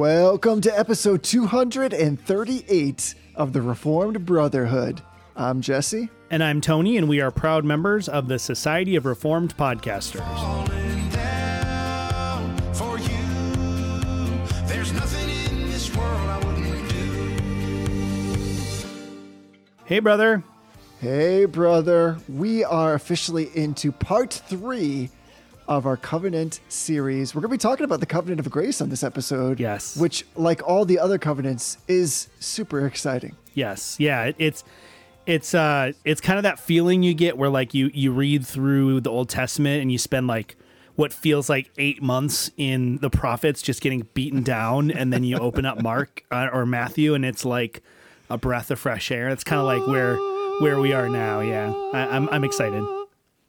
Welcome to episode 238 of the Reformed Brotherhood. I'm Jesse. And I'm Tony, and we are proud members of the Society of Reformed Podcasters. falling down for you. There's nothing in this world I wouldn't do. Hey, brother. Hey, brother. We are officially into part three of our Covenant series. We're going to be talking about the Covenant of Grace on this episode. Yes. Which, like all the other covenants, is super exciting. Yes, yeah, it's it's uh it's kind of that feeling you get where like you you read through the Old Testament and you spend like what feels like eight months in the prophets just getting beaten down, and then you open up Mark uh, or Matthew, and it's like a breath of fresh air. It's kind of like where where we are now. Yeah, I, I'm I'm excited.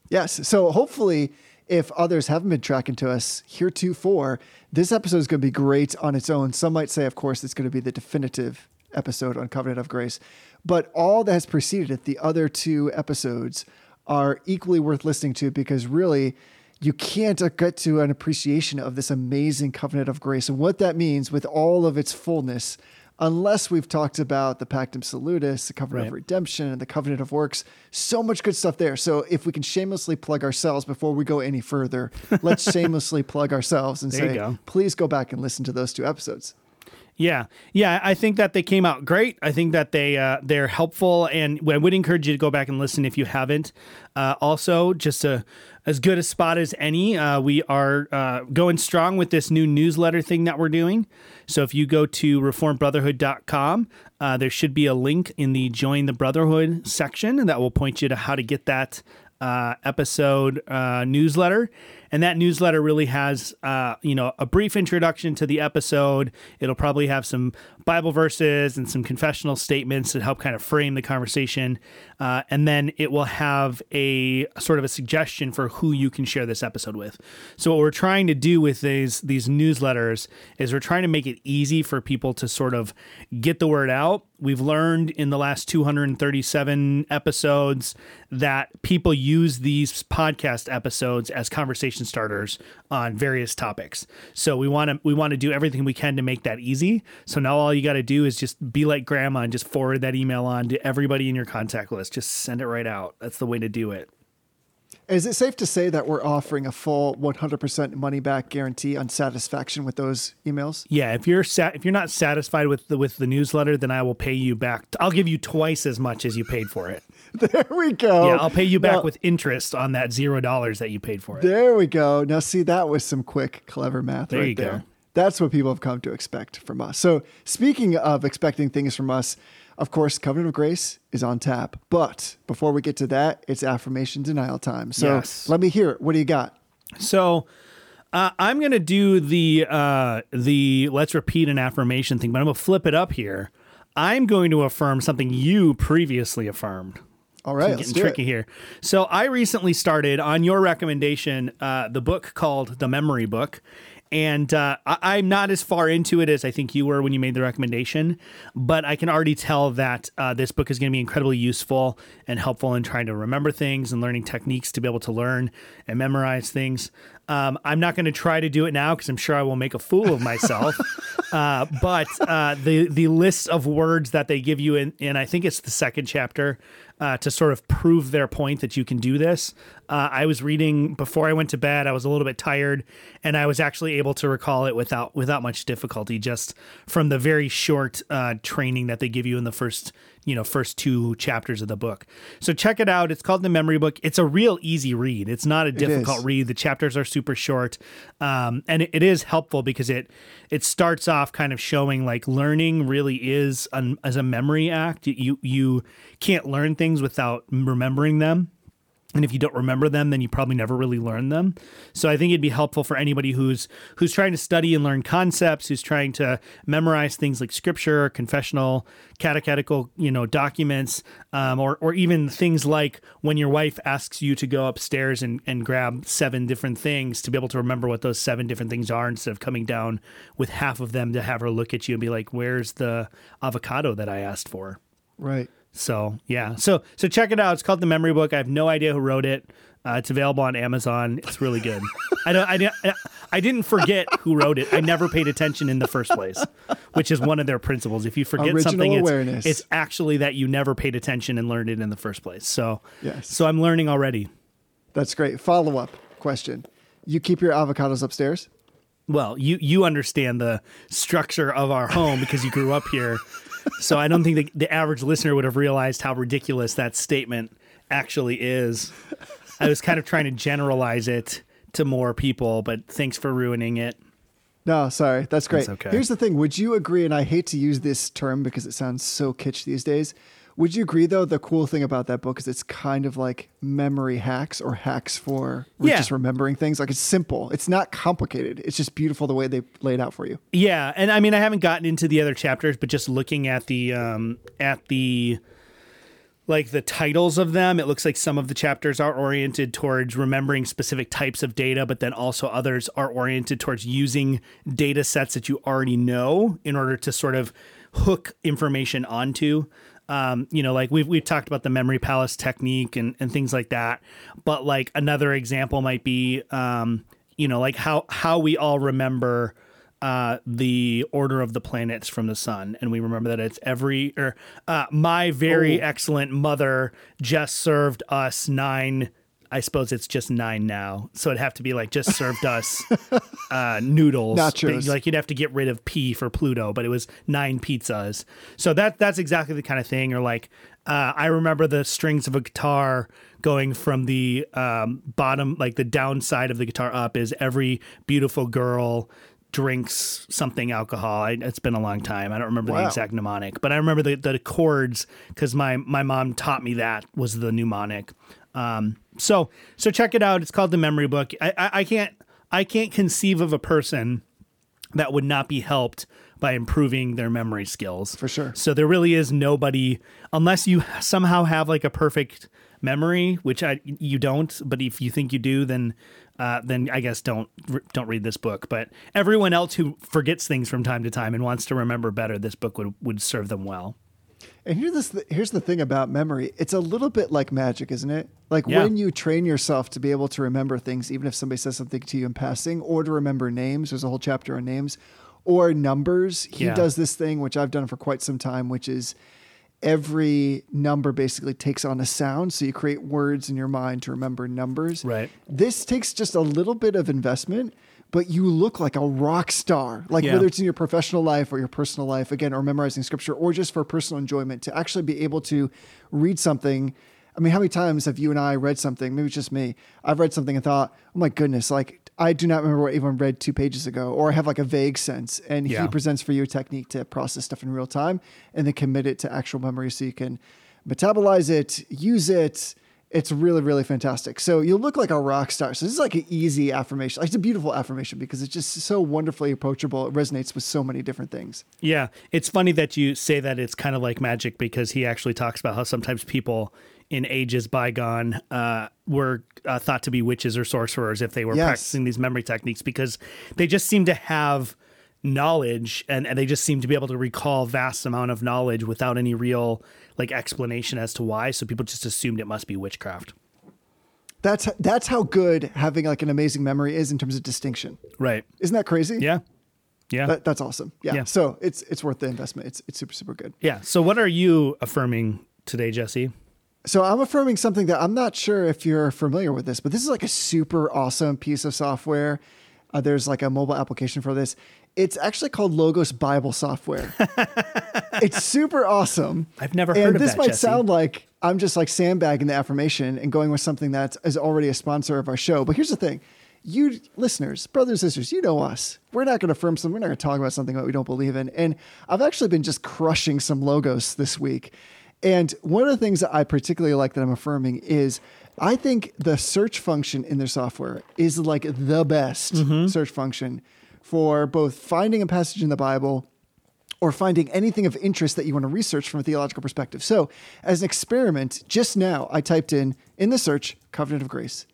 Yes. So hopefully, if others haven't been tracking to us heretofore, this episode is going to be great on its own. Some might say, of course, it's going to be the definitive episode on Covenant of Grace. But all that has preceded it, the other two episodes, are equally worth listening to because really, you can't get to an appreciation of this amazing covenant of grace and what that means with all of its fullness unless we've talked about the Pactum Salutis, the covenant of redemption, and the covenant of works. So much good stuff there. So if we can shamelessly plug ourselves before we go any further, let's shamelessly plug ourselves and There say, go. please go back and listen to those two episodes. Yeah, yeah, I think that they came out great. I think that they uh, they're helpful, and I would encourage you to go back and listen if you haven't. Uh, also, just a as good a spot as any. Uh, we are uh, going strong with this new newsletter thing that we're doing. So if you go to reformbrotherhood.com, uh, there should be a link in the Join the Brotherhood section that will point you to how to get that uh, episode newsletter. And that newsletter really has, uh, you know, a brief introduction to the episode. It'll probably have some Bible verses and some confessional statements that help kind of frame the conversation. Uh, and then it will have a sort of a suggestion for who you can share this episode with. So what we're trying to do with these these newsletters is we're trying to make it easy for people to sort of get the word out. We've learned in the last 237 episodes that people use these podcast episodes as conversation starters on various topics. So we want to we want to do everything we can to make that easy. So now all you got to do is just be like grandma and just forward that email on to everybody in your contact list. Just send it right out. That's the way to do it. Is it safe to say that we're offering a full 100% money back guarantee on satisfaction with those emails? Yeah, if you're sat if you're not satisfied with the with the newsletter, then I will pay you back. I'll give you twice as much as you paid for it. There we go. Yeah, I'll pay you back Now- with interest on that zero dollars that you paid for it. There we go. Now, see, that was some quick, clever math There right you go. there. That's what people have come to expect from us. So, speaking of expecting things from us, of course, Covenant of Grace is on tap. But before we get to that, it's affirmation denial time. So, Yes. let me hear it. What do you got? So uh, I'm gonna do the uh, the let's repeat an affirmation thing, but I'm gonna flip it up here. I'm going to affirm something you previously affirmed. All right, I'm getting tricky it. here. So I recently started on your recommendation uh, the book called The Memory Book. And uh, I- I'm not as far into it as I think you were when you made the recommendation, but I can already tell that uh, this book is going to be incredibly useful and helpful in trying to remember things and learning techniques to be able to learn and memorize things. Um, I'm not going to try to do it now because I'm sure I will make a fool of myself. uh, but uh, the the list of words that they give you in, in I think it's the second chapter uh, to sort of prove their point that you can do this. Uh, I was reading before I went to bed. I was a little bit tired, and I was actually able to recall it without without much difficulty, just from the very short uh, training that they give you in the first you know first two chapters of the book. So check it out. It's called the Memory Book. It's a real easy read. It's not a difficult read. The chapters are super short, um, and it, it is helpful because it it starts off kind of showing like learning really is an, as a memory act. You you can't learn things without remembering them. And if you don't remember them, then you probably never really learn them. So I think it'd be helpful for anybody who's who's trying to study and learn concepts, who's trying to memorize things like scripture, confessional, catechetical, you know, documents, um, or or even things like when your wife asks you to go upstairs and, and grab seven different things to be able to remember what those seven different things are instead of coming down with half of them to have her look at you and be like, "Where's the avocado that I asked for?" Right. So yeah, so so check it out. It's called the Memory Book. I have no idea who wrote it. Uh, it's available on Amazon. It's really good. I don't. I, I didn't forget who wrote it. I never paid attention in the first place, which is one of their principles. If you forget Original something, it's, it's actually that you never paid attention and learned it in the first place. So, Yes. so I'm learning already. That's great. Follow up question. You keep your avocados upstairs? Well, you you understand the structure of our home because you grew up here. So I don't think the, the average listener would have realized how ridiculous that statement actually is. I was kind of trying to generalize it to more people, but thanks for ruining it. No, sorry. That's great. That's okay. Here's the thing. Would you agree? And I hate to use this term because it sounds so kitsch these days. Would you agree, though? The cool thing about that book is it's kind of like memory hacks or hacks for Yeah. just remembering things. Like it's simple. It's not complicated. It's just beautiful the way they lay it out for you. Yeah, and I mean I haven't gotten into the other chapters, but just looking at the um at the like the titles of them, it looks like some of the chapters are oriented towards remembering specific types of data, but then also others are oriented towards using data sets that you already know in order to sort of hook information onto. Um, you know, like we've we've talked about the memory palace technique and, and things like that. But like another example might be um, you know, like how how we all remember uh, the order of the planets from the sun, and we remember that it's every or uh, my very Oh. excellent mother just served us nine. I suppose it's just nine now, so it'd have to be like just served us uh, noodles. Nachos. Like you'd have to get rid of P for Pluto, but it was nine pizzas. So that that's exactly the kind of thing. Or like uh, I remember the strings of a guitar going from the um, bottom, like the downside of the guitar up, is every beautiful girl drinks something alcohol. I, it's been a long time. I don't remember the exact mnemonic, but I remember the, the chords because my my mom taught me that was the mnemonic. Um, so so check it out. It's called the Memory Book. I, I I can't I can't conceive of a person that would not be helped by improving their memory skills. For sure. So there really is nobody unless you somehow have like a perfect memory, which I you don't, but if you think you do then uh, then I guess don't don't read this book. But everyone else who forgets things from time to time and wants to remember better, this book would would serve them well. And here's this. Here's the thing about memory. It's a little bit like magic, isn't it? Like Yeah. when you train yourself to be able to remember things, even if somebody says something to you in passing, or to remember names. There's a whole chapter on names, or numbers. He Yeah. does this thing which I've done for quite some time, which is every number basically takes on a sound. So you create words in your mind to remember numbers. Right. This takes just a little bit of investment, but you look like a rock star. Like Yeah. whether it's in your professional life or your personal life, again, or memorizing scripture, or just for personal enjoyment, to actually be able to read something. I mean, how many times have you and I read something? Maybe it's just me. I've read something and thought, oh my goodness, like I do not remember what even read two pages ago, or I have like a vague sense. And Yeah. he presents for you a technique to process stuff in real time and then commit it to actual memory so you can metabolize it, use it. It's really, really fantastic. So you look like a rock star. So this is like an easy affirmation. Like it's a beautiful affirmation because it's just so wonderfully approachable. It resonates with so many different things. Yeah, it's funny that you say that it's kind of like magic because he actually talks about how sometimes people in ages bygone uh, were uh, thought to be witches or sorcerers if they were Yes. practicing these memory techniques because they just seem to have knowledge and, and they just seem to be able to recall vast amount of knowledge without any real like explanation as to why so people just assumed it must be witchcraft That's that's how good having like an amazing memory is in terms of distinction. right Isn't that crazy? yeah yeah That, that's awesome. Yeah. Yeah. So it's it's worth the investment. It's it's super super good. yeah so what are you affirming today jesse So I'm affirming something that I'm not sure if you're familiar with this, but this is like a super awesome piece of software. Uh, there's like a mobile application for this. It's actually called Logos Bible Software. it's super awesome. I've never and heard of. And this that, might Jesse. sound like I'm just like sandbagging the affirmation and going with something that is already a sponsor of our show. But here's the thing. You listeners, brothers, and sisters, you know us. We're not going to affirm something. We're not going to talk about something that we don't believe in. And I've actually been just crushing some logos this week. And one of the things that I particularly like that I'm affirming is I think the search function in their software is like the best Mm-hmm. search function for both finding a passage in the Bible or finding anything of interest that you want to research from a theological perspective. So, as an experiment, just now I typed in in the search covenant of grace.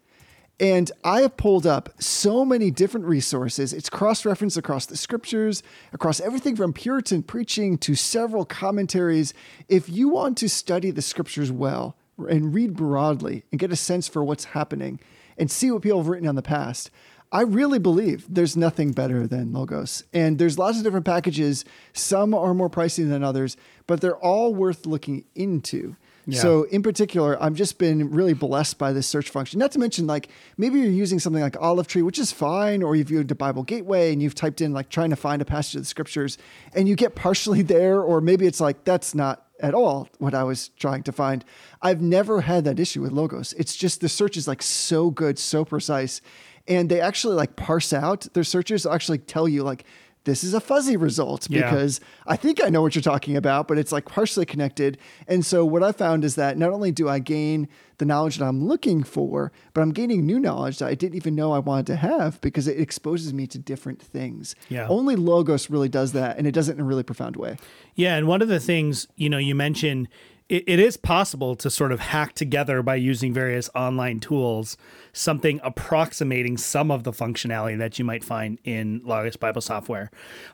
And I have pulled up so many different resources. It's cross referenced across the scriptures, across everything from Puritan preaching to several commentaries. If you want to study the scriptures well and read broadly and get a sense for what's happening and see what people have written on the past, I really believe there's nothing better than Logos. And there's lots of different packages. Some are more pricey than others, but they're all worth looking into. Yeah. So in particular, I've just been really blessed by this search function. Not to mention, like maybe you're using something like Olive Tree, which is fine, or you've used a Bible Gateway and you've typed in like trying to find a passage of the scriptures, and you get partially there, or maybe it's like that's not at all what I was trying to find. I've never had that issue with Logos. It's just the search is like so good, so precise, and they actually like parse out their searches. Actually, tell you like this is a fuzzy result Yeah. because I think I know what you're talking about, but it's like partially connected. And so what I found is that not only do I gain the knowledge that I'm looking for, but I'm gaining new knowledge that I didn't even know I wanted to have because it exposes me to different things. Yeah. Only Logos really does that, and it does it in a really profound way. Yeah, and one of the things you know you mentioned, it, it is possible to sort of hack together by using various online tools something approximating some of the functionality that you might find in Logos Bible software.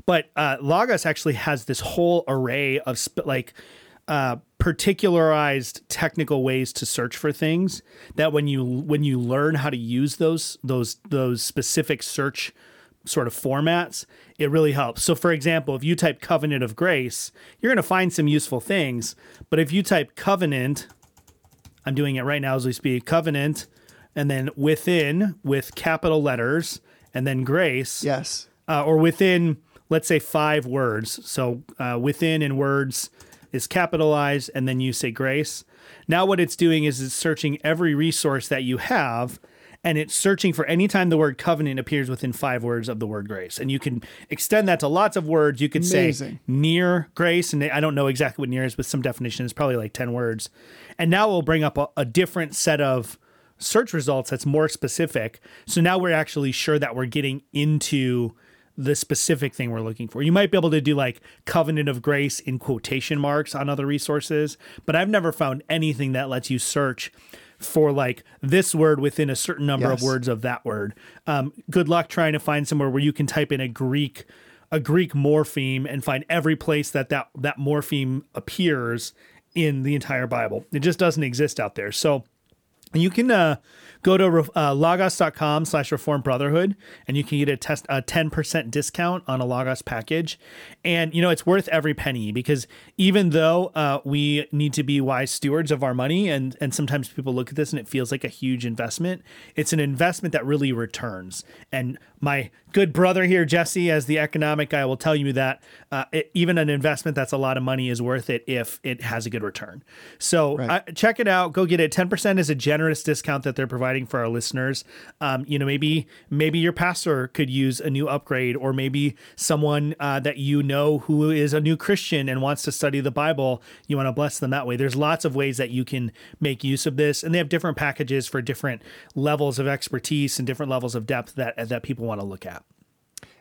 But uh, Logos actually has this whole array of sp- like uh, particularized technical ways to search for things that when you when you learn how to use those those those specific search sort of formats, it really helps. So, for example, if you type covenant of grace, you're going to find some useful things. But if you type covenant, I'm doing it right now as we speak, covenant, and then within with capital letters, and then grace, Yes. uh, or within, let's say, five words. So uh, within in words is capitalized, and then you say grace. Now, what it's doing is it's searching every resource that you have, and it's searching for any time the word covenant appears within five words of the word grace. And you can extend that to lots of words. You could say near grace, and I don't know exactly what near is, but some definition is probably like 10 words. And now we'll bring up a, a different set of search results that's more specific. So now we're actually sure that we're getting into the specific thing we're looking for. You might be able to do like covenant of grace in quotation marks on other resources, but I've never found anything that lets you search for like this word within a certain number of words of that word. Um, good luck trying to find somewhere where you can type in a Greek a Greek morpheme and find every place that that, that morpheme appears in the entire Bible. It just doesn't exist out there. So you can uh, go to uh, logos.com slash reform brotherhood and you can get a test a 10% discount on a logos package. And you know it's worth every penny because even though uh, we need to be wise stewards of our money and and sometimes people look at this and it feels like a huge investment it's an investment that really returns. And my good brother here jesse as the economic guy will tell you that uh, it, even an investment that's a lot of money is worth it if it has a good return so Right. uh, check it out. Go get it. Ten percent is a generous discount that they're providing for our listeners. Um, you know, maybe maybe your pastor could use a new upgrade, or maybe someone uh, that you know who is a new Christian and wants to study the Bible. You want to bless them that way. There's lots of ways that you can make use of this, and they have different packages for different levels of expertise and different levels of depth that that people want to look at.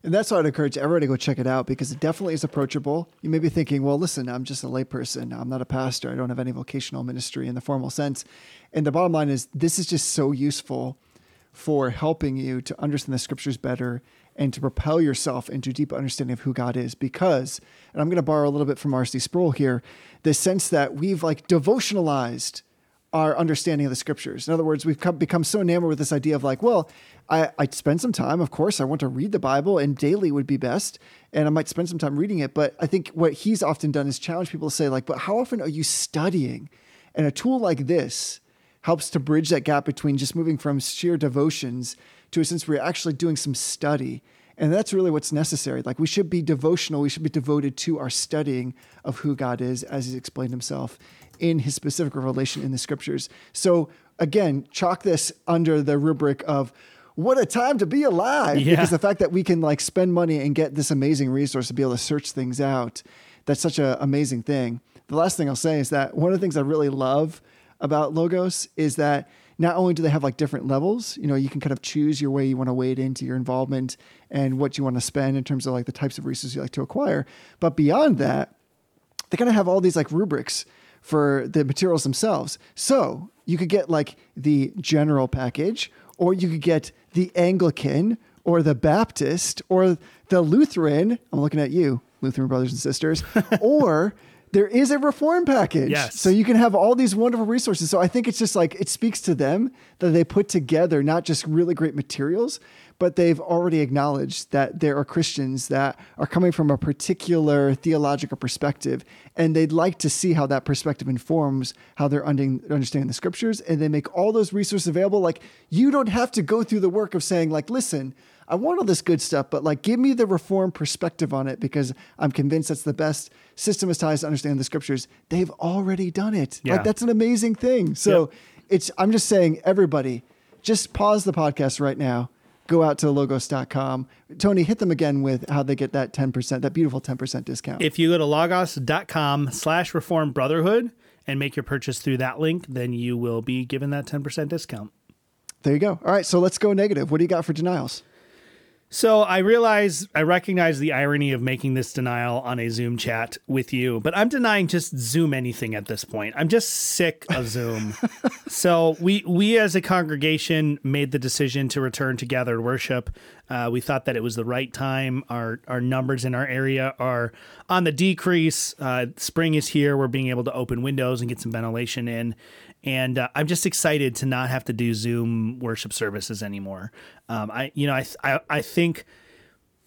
And that's why I'd encourage everyone to go check it out because it definitely is approachable. You may be thinking, well, listen, I'm just a layperson. I'm not a pastor. I don't have any vocational ministry in the formal sense. And the bottom line is, this is just so useful for helping you to understand the scriptures better and to propel yourself into deep understanding of who God is. Because, and I'm going to borrow a little bit from R.C. Sproul here, the sense that we've like devotionalized our understanding of the scriptures. In other words, we've come, become so enamored with this idea of like, well, I, I'd spend some time, of course, I want to read the Bible and daily would be best. And I might spend some time reading it. But I think what he's often done is challenge people to say, like, but how often are you studying? And a tool like this helps to bridge that gap between just moving from sheer devotions to a sense where you're actually doing some study. And that's really what's necessary. Like we should be devotional, we should be devoted to our studying of who God is as he's explained himself in his specific revelation in the scriptures. So again, chalk this under the rubric of what a time to be alive Yeah. because the fact that we can like spend money and get this amazing resource to be able to search things out, that's such an amazing thing. The last thing I'll say is that one of the things I really love about Logos is that not only do they have like different levels, you know, you can kind of choose your way you want to wade into your involvement and what you want to spend in terms of like the types of resources you like to acquire. But beyond that, they kind of have all these like rubrics for the materials themselves. So you could get like the general package, or you could get the Anglican, or the Baptist, or the Lutheran. I'm looking at you, Lutheran brothers and sisters, or there is a reform package. Yes. So you can have all these wonderful resources. So I think it's just like it speaks to them that they put together not just really great materials, but they've already acknowledged that there are Christians that are coming from a particular theological perspective, and they'd like to see how that perspective informs how they're understanding the scriptures, and they make all those resources available. Like you don't have to go through the work of saying, like, listen, I want all this good stuff, but like, give me the reform perspective on it because I'm convinced that's the best systematized to understand the scriptures. They've already done it. Yeah. Like that's an amazing thing. So it's. I'm just saying, everybody, just pause the podcast right now. Go out to logos.com. Tony, hit them again with how they get that 10%, that beautiful 10% discount. If you go to logos.com slash reform brotherhood and make your purchase through that link, then you will be given that 10% discount. there you go. All right. So let's go negative. What do you got for denials? So I realize, I recognize the irony of making this denial on a Zoom chat with you, but I'm denying just Zoom anything at this point. I'm just sick of Zoom. so we we as a congregation made the decision to return to gathered worship. Uh, we thought that it was the right time. Our our numbers in our area are on the decrease. Uh, spring is here. We're being able to open windows and get some ventilation in. And uh, I'm just excited to not have to do Zoom worship services anymore. Um, I, you know, I, I, I think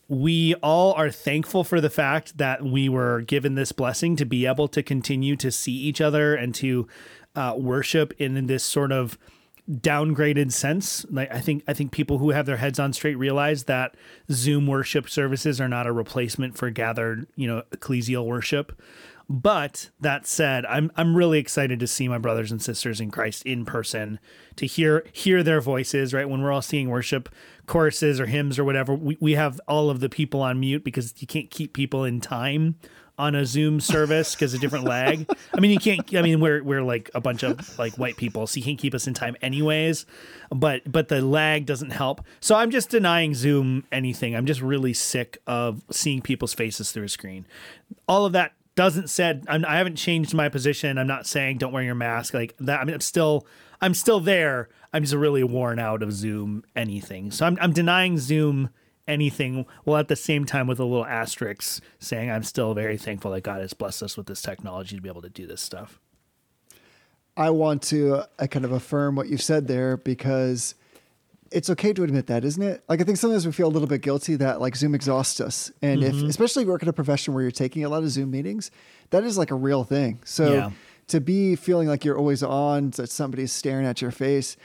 we all are thankful for the fact that we were given this blessing to be able to continue to see each other and to uh, worship in this sort of downgraded sense. Like I think I think people who have their heads on straight realize that Zoom worship services are not a replacement for gathered, you know, ecclesial worship. But that said, I'm I'm really excited to see my brothers and sisters in Christ in person, to hear hear their voices, right? When we're all seeing worship choruses or hymns or whatever, we, we have all of the people on mute because you can't keep people in time on a Zoom service because of different lag. I mean, you can't. I mean, we're we're like a bunch of like white people, so you can't keep us in time anyways. But but the lag doesn't help. So I'm just denying Zoom anything. I'm just really sick of seeing people's faces through a screen. All of that doesn't said. I'm, I haven't changed my position. I'm not saying don't wear your mask like that. I mean, I'm still I'm still there. I'm just really worn out of Zoom anything. So I'm I'm denying Zoom anything while at the same time with a little asterisk saying I'm still very thankful that God has blessed us with this technology to be able to do this stuff. I want to uh, kind of affirm what you've said there because it's okay to admit that, isn't it? Like I think sometimes we feel a little bit guilty that like Zoom exhausts us, and if mm-hmm. especially if you work in a profession where you're taking a lot of Zoom meetings, that is like a real thing. So Yeah. to be feeling like you're always on, that somebody's staring at your face,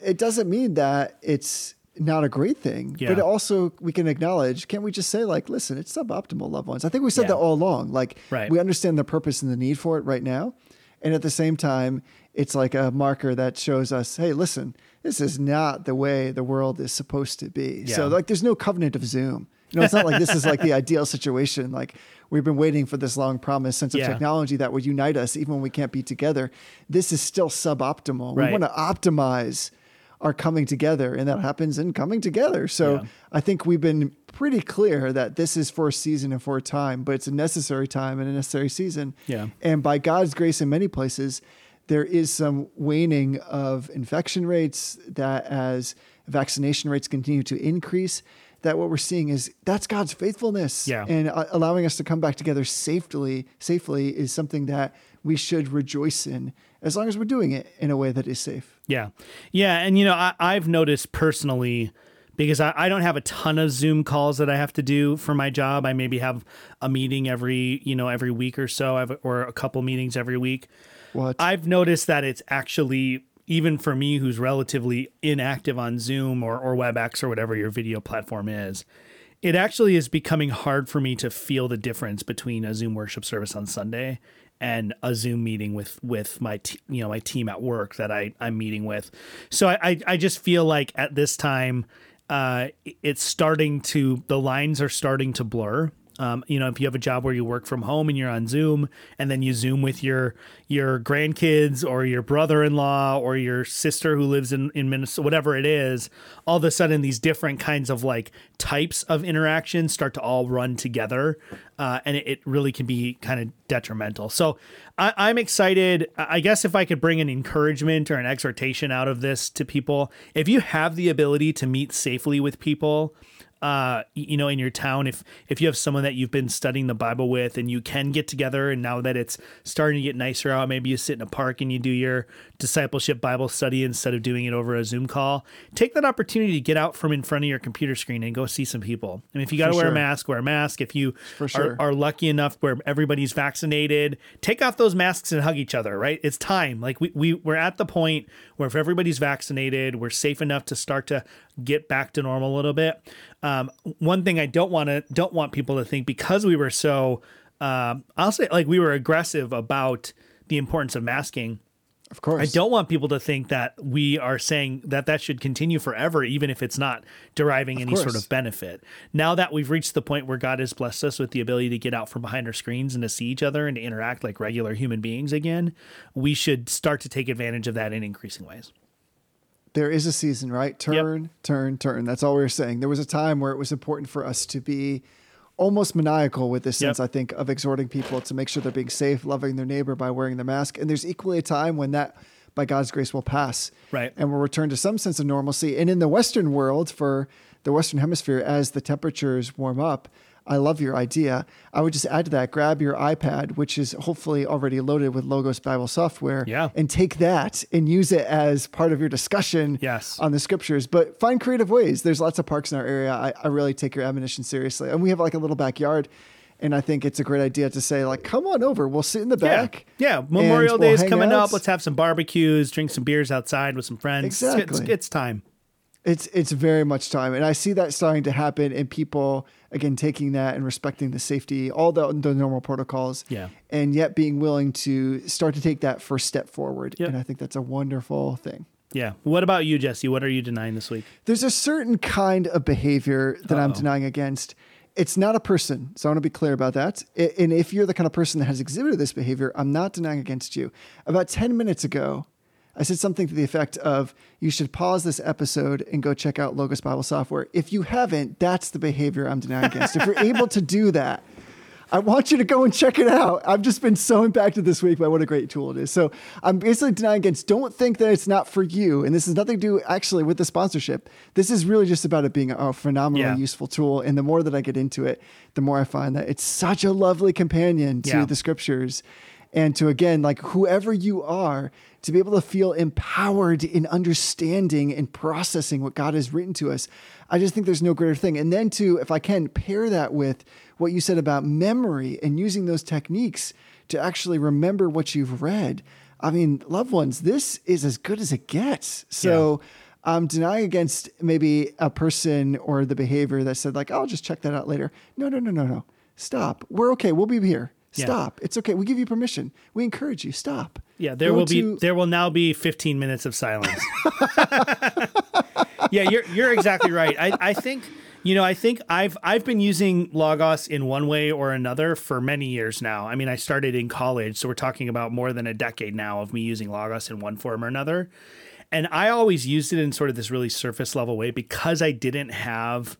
it doesn't mean that it's not a great thing. But Yeah. it also we can acknowledge. Can't we just say like, listen, it's suboptimal, loved ones? I think we said Yeah. that all along. Like Right. we understand the purpose and the need for it right now. And at the same time, it's like a marker that shows us, hey, listen, this is not the way the world is supposed to be. So, like, there's no covenant of Zoom. You know, it's not like this is like the ideal situation. Like, we've been waiting for this long promised sense of Yeah. technology that would unite us even when we can't be together. This is still suboptimal. We want to optimize our coming together, and that happens in coming together. So, Yeah. I think we've been pretty clear that this is for a season and for a time, but it's a necessary time and a necessary season. Yeah. And by God's grace, in many places, there is some waning of infection rates that as vaccination rates continue to increase, that what we're seeing is that's God's faithfulness. Yeah. And uh, allowing us to come back together safely, safely is something that we should rejoice in as long as we're doing it in a way that is safe. Yeah. Yeah. And, you know, I, I've noticed personally, because I, I don't have a ton of Zoom calls that I have to do for my job. I maybe have a meeting every, you know, every week or so, I've, or a couple meetings every week. What? I've noticed that it's actually, even for me who's relatively inactive on Zoom or, or WebEx or whatever your video platform is, it actually is becoming hard for me to feel the difference between a Zoom worship service on Sunday and a Zoom meeting with with my t- you know my team at work that I I'm meeting with. So I I, I just feel like at this time uh, it's starting to the lines are starting to blur. Um, you know, if you have a job where you work from home and you're on Zoom, and then you Zoom with your your grandkids or your brother-in-law or your sister who lives in in Minnesota, whatever it is, all of a sudden these different kinds of like types of interactions start to all run together, uh, and it, it really can be kind of detrimental. So I, I'm excited. I guess if I could bring an encouragement or an exhortation out of this to people, if you have the ability to meet safely with people uh, you know, in your town, if if you have someone that you've been studying the Bible with, and you can get together, and now that it's starting to get nicer out, maybe you sit in a park and you do your discipleship Bible study instead of doing it over a Zoom call. Take that opportunity to get out from in front of your computer screen and go see some people. I mean, if you got to wear a mask, wear a mask. If you sure. are, are lucky enough where everybody's vaccinated, take off those masks and hug each other. Right? It's time. Like we we we're at the point where if everybody's vaccinated, we're safe enough to start to get back to normal a little bit. Um, one thing I don't want to don't want people to think because we were so um, I'll say like we were aggressive about the importance of masking. Of course. I don't want people to think that we are saying that that should continue forever, even if it's not deriving any sort of benefit. Now that we've reached the point where God has blessed us with the ability to get out from behind our screens and to see each other and to interact like regular human beings again, we should start to take advantage of that in increasing ways. There is a season, right? Turn, turn, turn. That's all we were saying. There was a time where it was important for us to be almost maniacal with this Yep. sense, I think, of exhorting people to make sure they're being safe, loving their neighbor by wearing their mask. And there's equally a time when that, by God's grace, will pass. Right. And we'll return to some sense of normalcy. And in the Western world, for the Western Hemisphere, as the temperatures warm up, I love your idea. I would just add to that grab your iPad, which is hopefully already loaded with Logos Bible software, Yeah. and take that and use it as part of your discussion Yes. on the scriptures. But find creative ways. There's lots of parks in our area. I, I really take your admonition seriously. And we have like a little backyard. And I think it's a great idea to say, like, come on over. We'll sit in the back. Yeah. and Memorial we'll Day is coming out. up. Let's have some barbecues, drink some beers outside with some friends. It's- It's, Exactly. it's time. It's it's very much time, and I see that starting to happen, and people again taking that and respecting the safety, all the the normal protocols, Yeah. and yet being willing to start to take that first step forward. Yep. And I think that's a wonderful thing. Yeah. What about you, Jesse? What are you denying this week? There's a certain kind of behavior that I'm denying against. It's not a person, so I want to be clear about that. And if you're the kind of person that has exhibited this behavior, I'm not denying against you. About 10 minutes ago, I said something to the effect of you should pause this episode and go check out Logos Bible software. If you haven't, that's the behavior I'm denying against. if you're able to do that, I want you to go and check it out. I've just been so impacted this week by what a great tool it is. So I'm basically denying against don't think that it's not for you. And this has nothing to do actually with the sponsorship. This is really just about it being a phenomenally Yeah. useful tool. And the more that I get into it, the more I find that it's such a lovely companion to Yeah. the scriptures. And to again, like whoever you are, to be able to feel empowered in understanding and processing what God has written to us. I just think there's no greater thing. And then to, if I can, pair that with what you said about memory and using those techniques to actually remember what you've read. I mean, loved ones, this is as good as it gets. So I'm denying against maybe a person or the behavior that said, like, oh, I'll just check that out later. No, no, no, no, no. Stop. We're okay. We'll be here. Yeah. Stop. It's okay. We give you permission. We encourage you. Stop. Yeah, there Go will be there will now be 15 minutes of silence. yeah, you're you're exactly right. I, I think you know I think I've I've been using Logos in one way or another for many years now. I mean, I started in college, so we're talking about more than a decade now of me using Logos in one form or another. And I always used it in sort of this really surface level way because I didn't have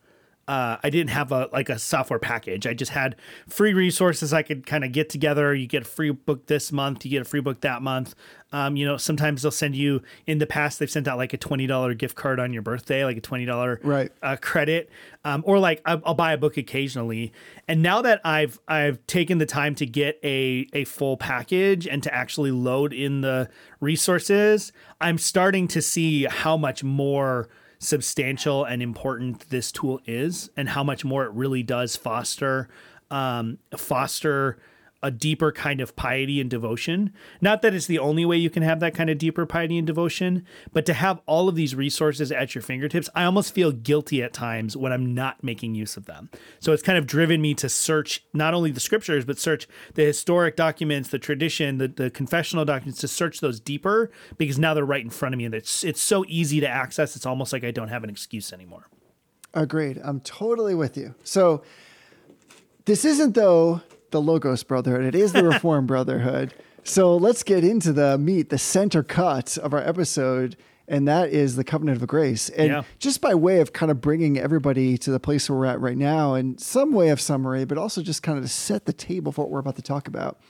uh, I didn't have a like a software package. I just had free resources I could kind of get together. You get a free book this month, you get a free book that month. Um, you know, sometimes they'll send you. In the past, they've sent out like a twenty dollar gift card on your birthday, like a twenty dollar Right. uh, credit, um, or like I'll, I'll buy a book occasionally. And now that I've I've taken the time to get a a full package and to actually load in the resources, I'm starting to see how much more substantial and important this tool is, and how much more it really does foster um, foster a deeper kind of piety and devotion. Not that it's the only way you can have that kind of deeper piety and devotion, but to have all of these resources at your fingertips, I almost feel guilty at times when I'm not making use of them. So it's kind of driven me to search not only the scriptures, but search the historic documents, the tradition, the, the confessional documents, to search those deeper because now they're right in front of me and it's, it's so easy to access. It's almost like I don't have an excuse anymore. Agreed. I'm totally with you. So this isn't though the Logos Brotherhood. It is the Reformed Brotherhood. So let's get into the meat, the center cut of our episode, and that is the Covenant of Grace. And Yeah. just by way of kind of bringing everybody to the place where we're at right now, and some way of summary, but also just kind of to set the table for what we're about to talk about.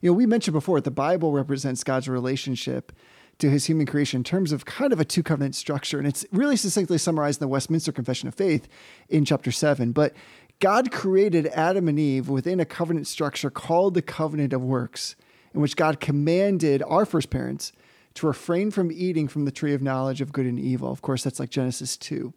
You know, we mentioned before that the Bible represents God's relationship to his human creation in terms of kind of a two covenant structure. And it's really succinctly summarized in the Westminster Confession of Faith in chapter seven. But God created Adam and Eve within a covenant structure called the covenant of works, in which God commanded our first parents to refrain from eating from the tree of knowledge of good and evil. Of course, that's like Genesis 2.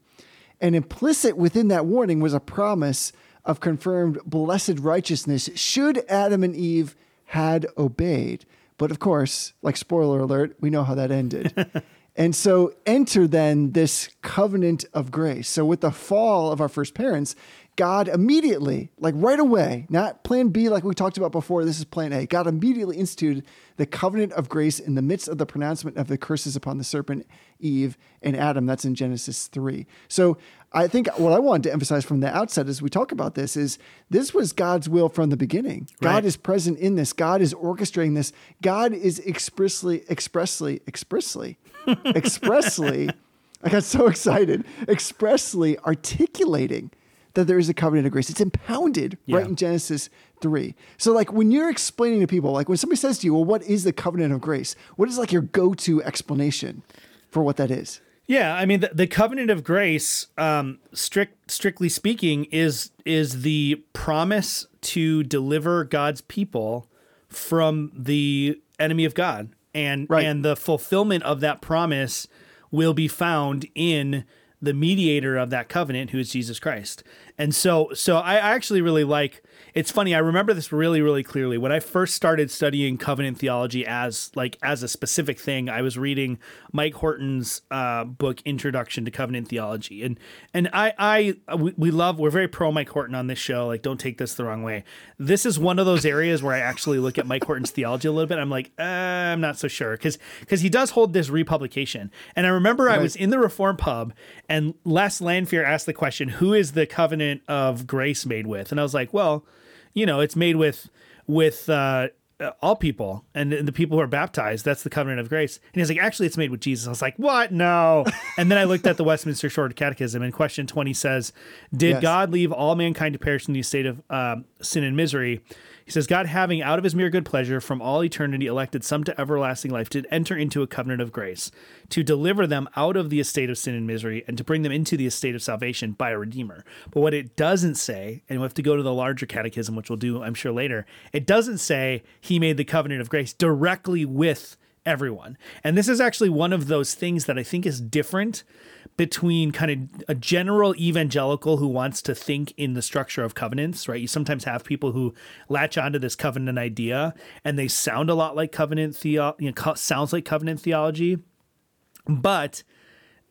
And implicit within that warning was a promise of confirmed blessed righteousness should Adam and Eve had obeyed. But of course, like spoiler alert, we know how that ended. and so enter then this covenant of grace. So with the fall of our first parents, God immediately, like right away, not plan B like we talked about before, this is plan A. God immediately instituted the covenant of grace in the midst of the pronouncement of the curses upon the serpent, Eve, and Adam. That's in Genesis 3. So I think what I wanted to emphasize from the outset as we talk about this is this was God's will from the beginning. God is present in this. God is orchestrating this. God is expressly, expressly, expressly, expressly. I got so excited. Expressly articulating that there is a covenant of grace. It's impounded Yeah. right in Genesis 3. So, like, when you're explaining to people, like, when somebody says to you, well, what is the covenant of grace? What is like your go to explanation for what that is? Yeah, I mean the, the covenant of grace, um, strict strictly speaking, is is the promise to deliver God's people from the enemy of God, and Right. and the fulfillment of that promise will be found in the mediator of that covenant, who is Jesus Christ. And so, so I actually really like. It's funny. I remember this really, really clearly when I first started studying covenant theology as like as a specific thing. I was reading Mike Horton's uh, book Introduction to Covenant Theology, and and I I we, we love. We're very pro Mike Horton on this show. Like, don't take this the wrong way. This is one of those areas where I actually look at Mike Horton's theology a little bit. I'm like, uh, I'm not so sure because because he does hold this republication. And I remember I was in the Reform Pub, and Les Lanphere asked the question, "Who is the covenant of grace made with?" And I was like, well you know, it's made with with uh, all people and the people who are baptized. That's the covenant of grace. And he's like, actually, it's made with Jesus. I was like, what? No. and then I looked at the Westminster Short Catechism, and question twenty says, "Did Yes. God leave all mankind to perish in the state of um, sin and misery?" He says, God, having out of his mere good pleasure from all eternity elected some to everlasting life, did enter into a covenant of grace to deliver them out of the estate of sin and misery and to bring them into the estate of salvation by a redeemer. But what it doesn't say, and we have to go to the larger catechism, which we'll do, I'm sure, later, it doesn't say he made the covenant of grace directly with everyone. And this is actually one of those things that I think is different between kind of a general evangelical who wants to think in the structure of covenants, right? You sometimes have people who latch onto this covenant idea and they sound a lot like covenant theo, you know, co- sounds like covenant theology, but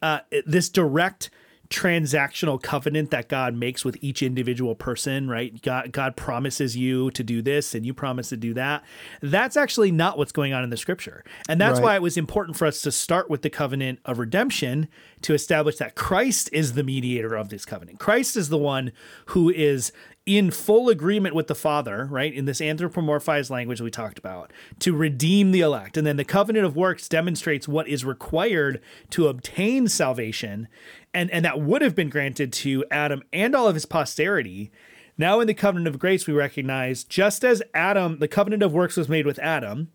uh, this direct transactional covenant that God makes with each individual person, right? God, God promises you to do this and you promise to do that. That's actually not what's going on in the scripture. And that's Right. why it was important for us to start with the covenant of redemption to establish that Christ is the mediator of this covenant. Christ is the one who is in full agreement with the Father, right? In this anthropomorphized language we talked about, to redeem the elect. And then the covenant of works demonstrates what is required to obtain salvation. And, and that would have been granted to Adam and all of his posterity. Now, in the covenant of grace, we recognize just as Adam, the covenant of works was made with Adam,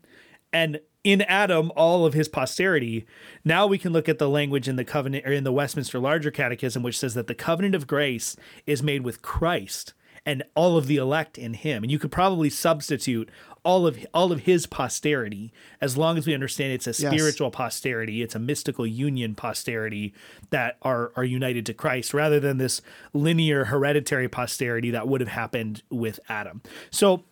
and in Adam all of his posterity. Now we can look at the language in the covenant or in the Westminster Larger Catechism, which says that the covenant of grace is made with Christ and all of the elect in him. And you could probably substitute all of all of his posterity as long as we understand it's a Yes. spiritual posterity, it's a mystical union posterity that are are united to Christ rather than this linear hereditary posterity that would have happened with Adam. So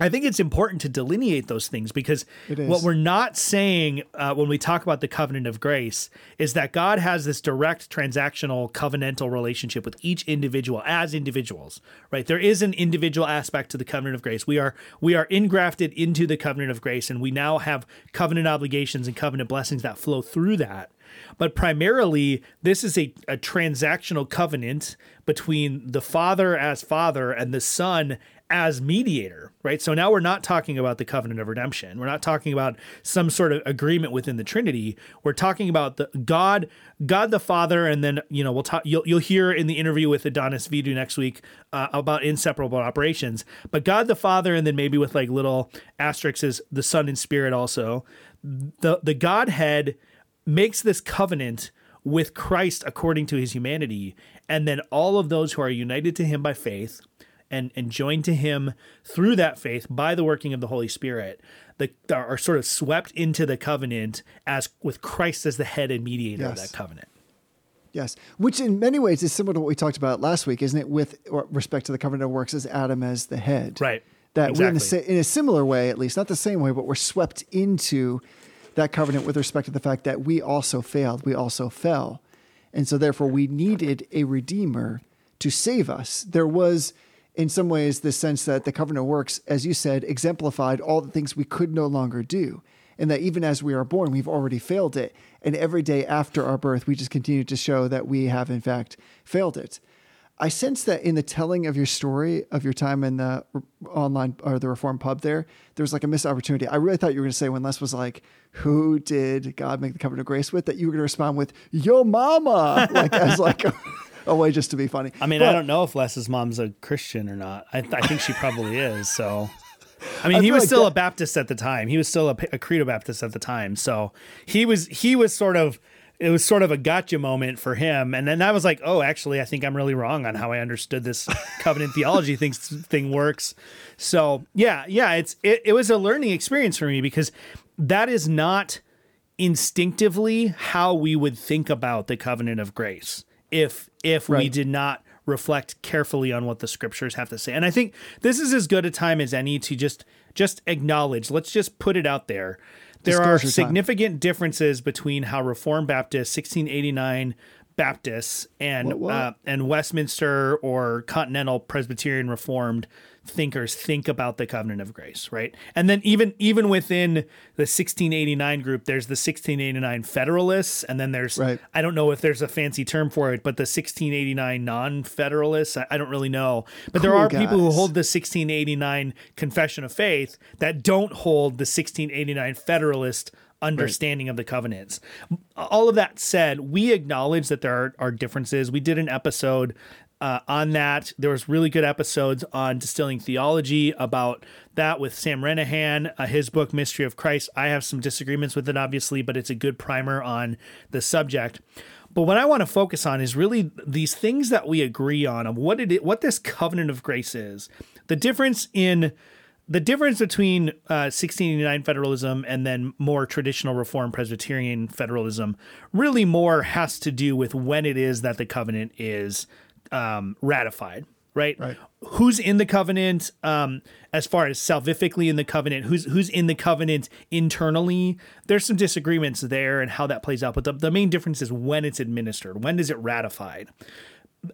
I think it's important to delineate those things because what we're not saying uh, when we talk about the covenant of grace is that God has this direct transactional covenantal relationship with each individual as individuals, right? There is an individual aspect to the covenant of grace. We are we are ingrafted into the covenant of grace, and we now have covenant obligations and covenant blessings that flow through that. But primarily, this is a, a transactional covenant between the Father as Father and the Son as mediator, right? So now we're not talking about the covenant of redemption. We're not talking about some sort of agreement within the Trinity. We're talking about the God, God the Father, and then you know we'll talk. You'll you'll hear in the interview with Adonis Vidu next week uh, about inseparable operations. But God the Father, and then maybe with like little asterisks is the Son and Spirit also. the the Godhead makes this covenant with Christ according to his humanity, and then all of those who are united to him by faith and, and joined to him through that faith by the working of the Holy Spirit, the, are sort of swept into the covenant as with Christ as the head and mediator of that covenant. Yes, which in many ways is similar to what we talked about last week, isn't it? With respect to the covenant of works as Adam as the head, Right. That we're in, the, in a similar way, at least not the same way, but we're swept into that covenant with respect to the fact that we also failed, we also fell, and so therefore we needed a redeemer to save us. There was, in some ways, this sense that the covenant works, as you said, exemplified all the things we could no longer do. And that even as we are born, we've already failed it. And every day after our birth, we just continue to show that we have, in fact, failed it. I sense that in the telling of your story of your time in the online or the Reform pub there, there was like a missed opportunity. I really thought you were going to say when Les was like, "Who did God make the covenant of grace with?" That you were going to respond with "Yo, mama," like as like a, way just to be funny. I mean, But- I don't know if Les's mom's a Christian or not. I, I think she probably is. So, I mean, I he was like still that- a Baptist at the time. He was still a, a Credo Baptist at the time. So he was he was sort of it was sort of a gotcha moment for him. And then I was like, oh, actually, I think I'm really wrong on how I understood this covenant theology thing thing works. So yeah, yeah, it's it, it was a learning experience for me because that is not instinctively how we would think about the covenant of grace if if we did not reflect carefully on what the scriptures have to say. And I think this is as good a time as any to just just acknowledge, let's just put it out there. There are Disclosure time. significant differences between how Reformed Baptists, 1689 Baptists and What, what? Uh, and Westminster or Continental Presbyterian Reformed thinkers think about the covenant of grace, right? And then even even within the 1689 group, there's the 1689 Federalists, and then there's Right. I don't know if there's a fancy term for it, but the 1689 non-Federalists, I, I don't really know. But there Cool are people who hold the 1689 Confession of Faith that don't hold the 1689 Federalist understanding of the covenants. All of that said, we acknowledge that there are, are differences. We did an episode uh, on that. There was really good episodes on distilling theology about that with Sam Renihan, uh, his book Mystery of Christ. I have some disagreements with it, obviously, but it's a good primer on the subject. But what I want to focus on is really these things that we agree on of what it what this covenant of grace is. The difference in the difference between uh, 1689 federalism and then more traditional Reformed Presbyterian federalism really more has to do with when it is that the covenant is um, ratified, right? Right. Who's in the covenant um, as far as salvifically in the covenant? Who's who's in the covenant internally? There's some disagreements there and how that plays out, but the, the main difference is when it's administered. When is it ratified?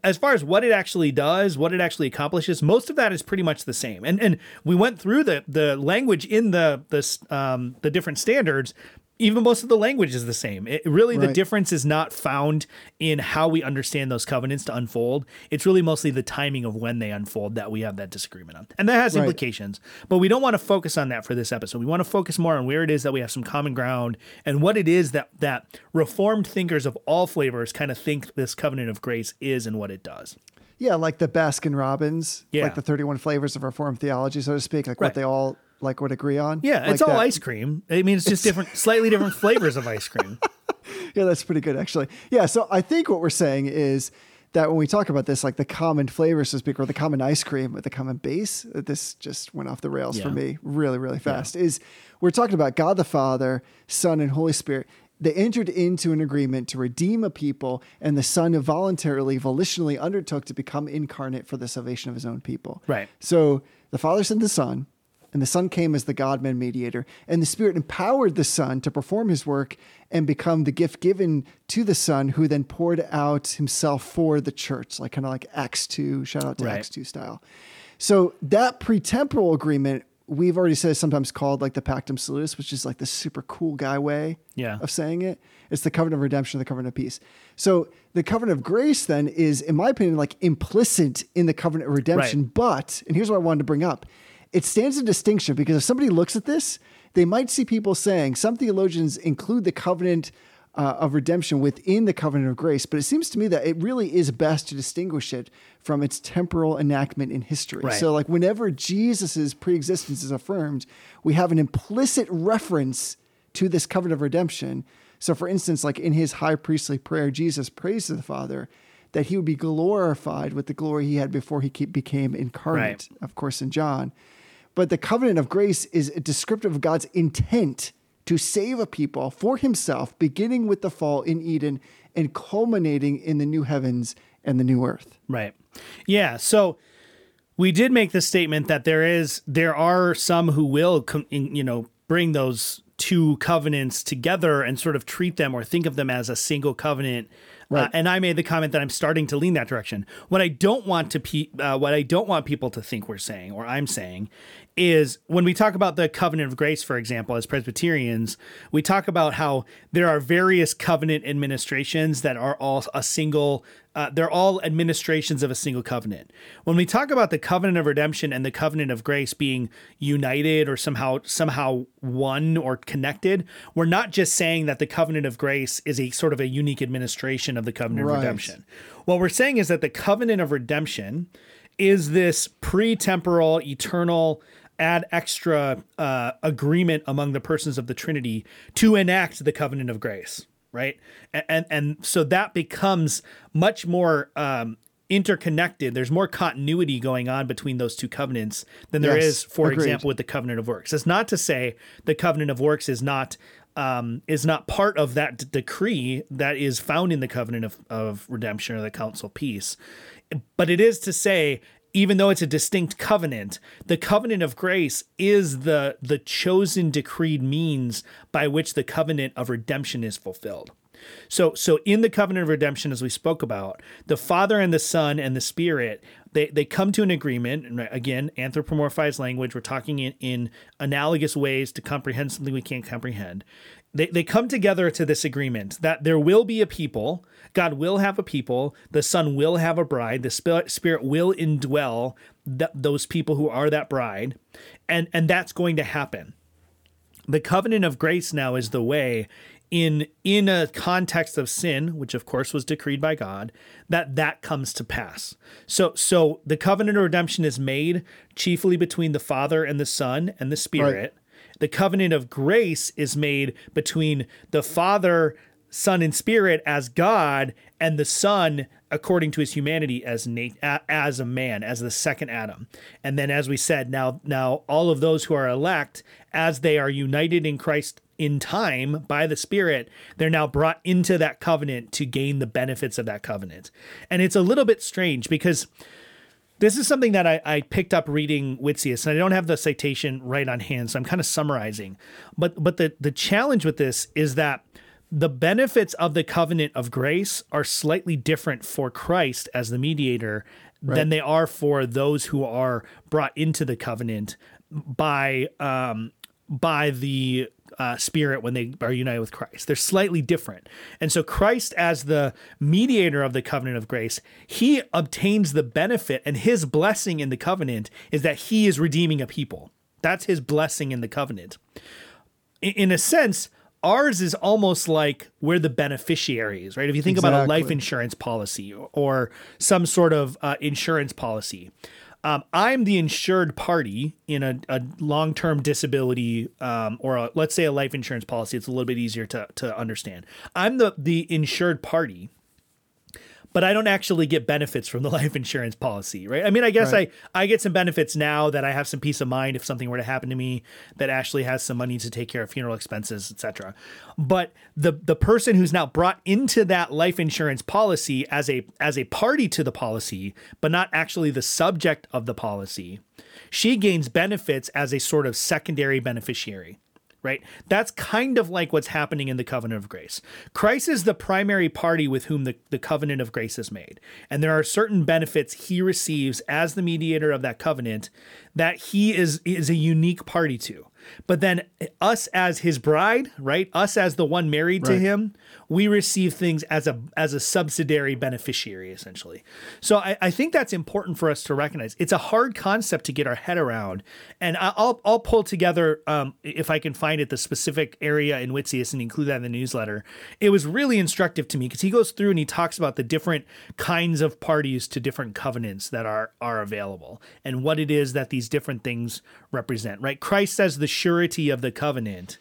as far as what it actually does, what it actually accomplishes, most of that is pretty much the same. And and we went through the the language in the the um, the different standards. Even most of the language is the same. It really the difference is not found in how we understand those covenants to unfold. It's really mostly the timing of when they unfold that we have that disagreement on, and that has Right. implications. But we don't want to focus on that for this episode. We want to focus more on where it is that we have some common ground and what it is that that reformed thinkers of all flavors kind of think this covenant of grace is and what it does. Yeah, like the Baskin Robbins, Yeah. like the 31 flavors of Reformed theology, so to speak, like Right. what they all like would agree on. Yeah, it's all that. ice cream. I mean, it's just different, slightly different flavors of ice cream. Yeah, that's pretty good actually. Yeah, so I think what we're saying is that when we talk about this, like the common flavors, so to speak, or the common ice cream with the common base, uh, this just went off the rails for me really, really fast. Is we're talking about God the Father, Son, and Holy Spirit. They entered into an agreement to redeem a people, and the Son voluntarily, volitionally undertook to become incarnate for the salvation of his own people. Right. So the Father sent the Son, and the Son came as the God man mediator, and the Spirit empowered the Son to perform his work and become the gift given to the Son, who then poured out himself for the church, like kind of like Acts 2, shout out to Right. Acts 2 style. So that pretemporal agreement, we've already said is sometimes called like the Pactum Salutis, which is like the super cool guy way Yeah. of saying it. It's the covenant of redemption, the covenant of peace. So the covenant of grace then is, in my opinion, like implicit in the covenant of redemption. Right. But, and here's what I wanted to bring up it stands a distinction because if somebody looks at this, they might see people saying some theologians include the covenant uh, of redemption within the covenant of grace, but it seems to me that it really is best to distinguish it from its temporal enactment in history. Right. So, like, whenever Jesus's preexistence is affirmed, we have an implicit reference to this covenant of redemption. So, for instance, like in his high priestly prayer, Jesus prays to the Father that he would be glorified with the glory he had before he became incarnate, of course, in John. But the covenant of grace is descriptive of God's intent to save a people for himself, beginning with the fall in Eden and culminating in the new heavens and the new earth. Right. Yeah. So we did make the statement that there is there are some who will you know bring those two covenants together and sort of treat them or think of them as a single covenant. Uh, Right. and I made the comment that I'm starting to lean that direction. What I don't want to pe- uh, what I don't want people to think we're saying or I'm saying is when we talk about the covenant of grace, for example, as Presbyterians, we talk about how there are various covenant administrations that are all a single. Uh, they're all administrations of a single covenant. When we talk about the covenant of redemption and the covenant of grace being united or somehow somehow one or connected, we're not just saying that the covenant of grace is a sort of a unique administration of the covenant Right. of redemption. What we're saying is that the covenant of redemption is this pre-temporal, eternal, ad extra uh, agreement among the persons of the Trinity to enact the covenant of grace, right? And and, and so that becomes much more um, interconnected. There's more continuity going on between those two covenants than there Yes, is, for agreed. example, with the covenant of works. It's not to say the covenant of works is not um, is not part of that d- decree that is found in the covenant of, of redemption or the council peace, but it is to say even though it's a distinct covenant, the covenant of grace is the the chosen decreed means by which the covenant of redemption is fulfilled. So so in the covenant of redemption as we spoke about, the Father and the Son and the Spirit they, they come to an agreement and again anthropomorphized language we're talking in, in analogous ways to comprehend something we can't comprehend they, they come together to this agreement that there will be a people god will have a people the son will have a bride the spirit, will indwell th- those people who are that bride and and that's going to happen. The covenant of grace now is the way in in a context of sin which of course was decreed by god that that comes to pass. So so the covenant of redemption is made chiefly between the father and the son and the spirit. The covenant of grace is made between the father son and spirit as god and the son according to his humanity as as a man as the second adam and then as we said now now all of those who are elect as they are united in christ in time by the spirit they're now brought into that covenant to gain the benefits of that covenant and it's a little bit strange because this is something that I, I picked up reading Witsius, and I don't have the citation right on hand, so I'm kind of summarizing. But but the the challenge with this is that the benefits of the covenant of grace are slightly different for Christ as the mediator than they are for those who are brought into the covenant by um, by the uh, Spirit when they are united with Christ. They're slightly different. And so, Christ, as the mediator of the covenant of grace, he obtains the benefit, and his blessing in the covenant is that he is redeeming a people. That's his blessing in the covenant. In, in a sense, ours is almost like we're the beneficiaries, right? If you think about a life insurance policy or some sort of uh, insurance policy, um, I'm the insured party in a, a long term disability um, or a, let's say a life insurance policy. It's a little bit easier to, to understand. I'm the, the insured party but I don't actually get benefits from the life insurance policy, right? I mean, I guess Right. I I get some benefits now that I have some peace of mind if something were to happen to me that Ashley has some money to take care of funeral expenses, etc. But the the person who's now brought into that life insurance policy as a as a party to the policy, but not actually the subject of the policy, she gains benefits as a sort of secondary beneficiary right? That's kind of like what's happening in the covenant of grace. Christ is the primary party with whom the, the covenant of grace is made. And there are certain benefits he receives as the mediator of that covenant that he is is a unique party to. But then us as his bride, right? Us as the one married to him, we receive things as a as a subsidiary beneficiary, essentially. So I, I think that's important for us to recognize. It's a hard concept to get our head around, and I- I'll I'll pull together um, if I can find it the specific area in Witsius and include that in the newsletter. It was really instructive to me because he goes through and he talks about the different kinds of parties to different covenants that are are available and what it is that these different things represent. Right? Christ as the surety of the covenant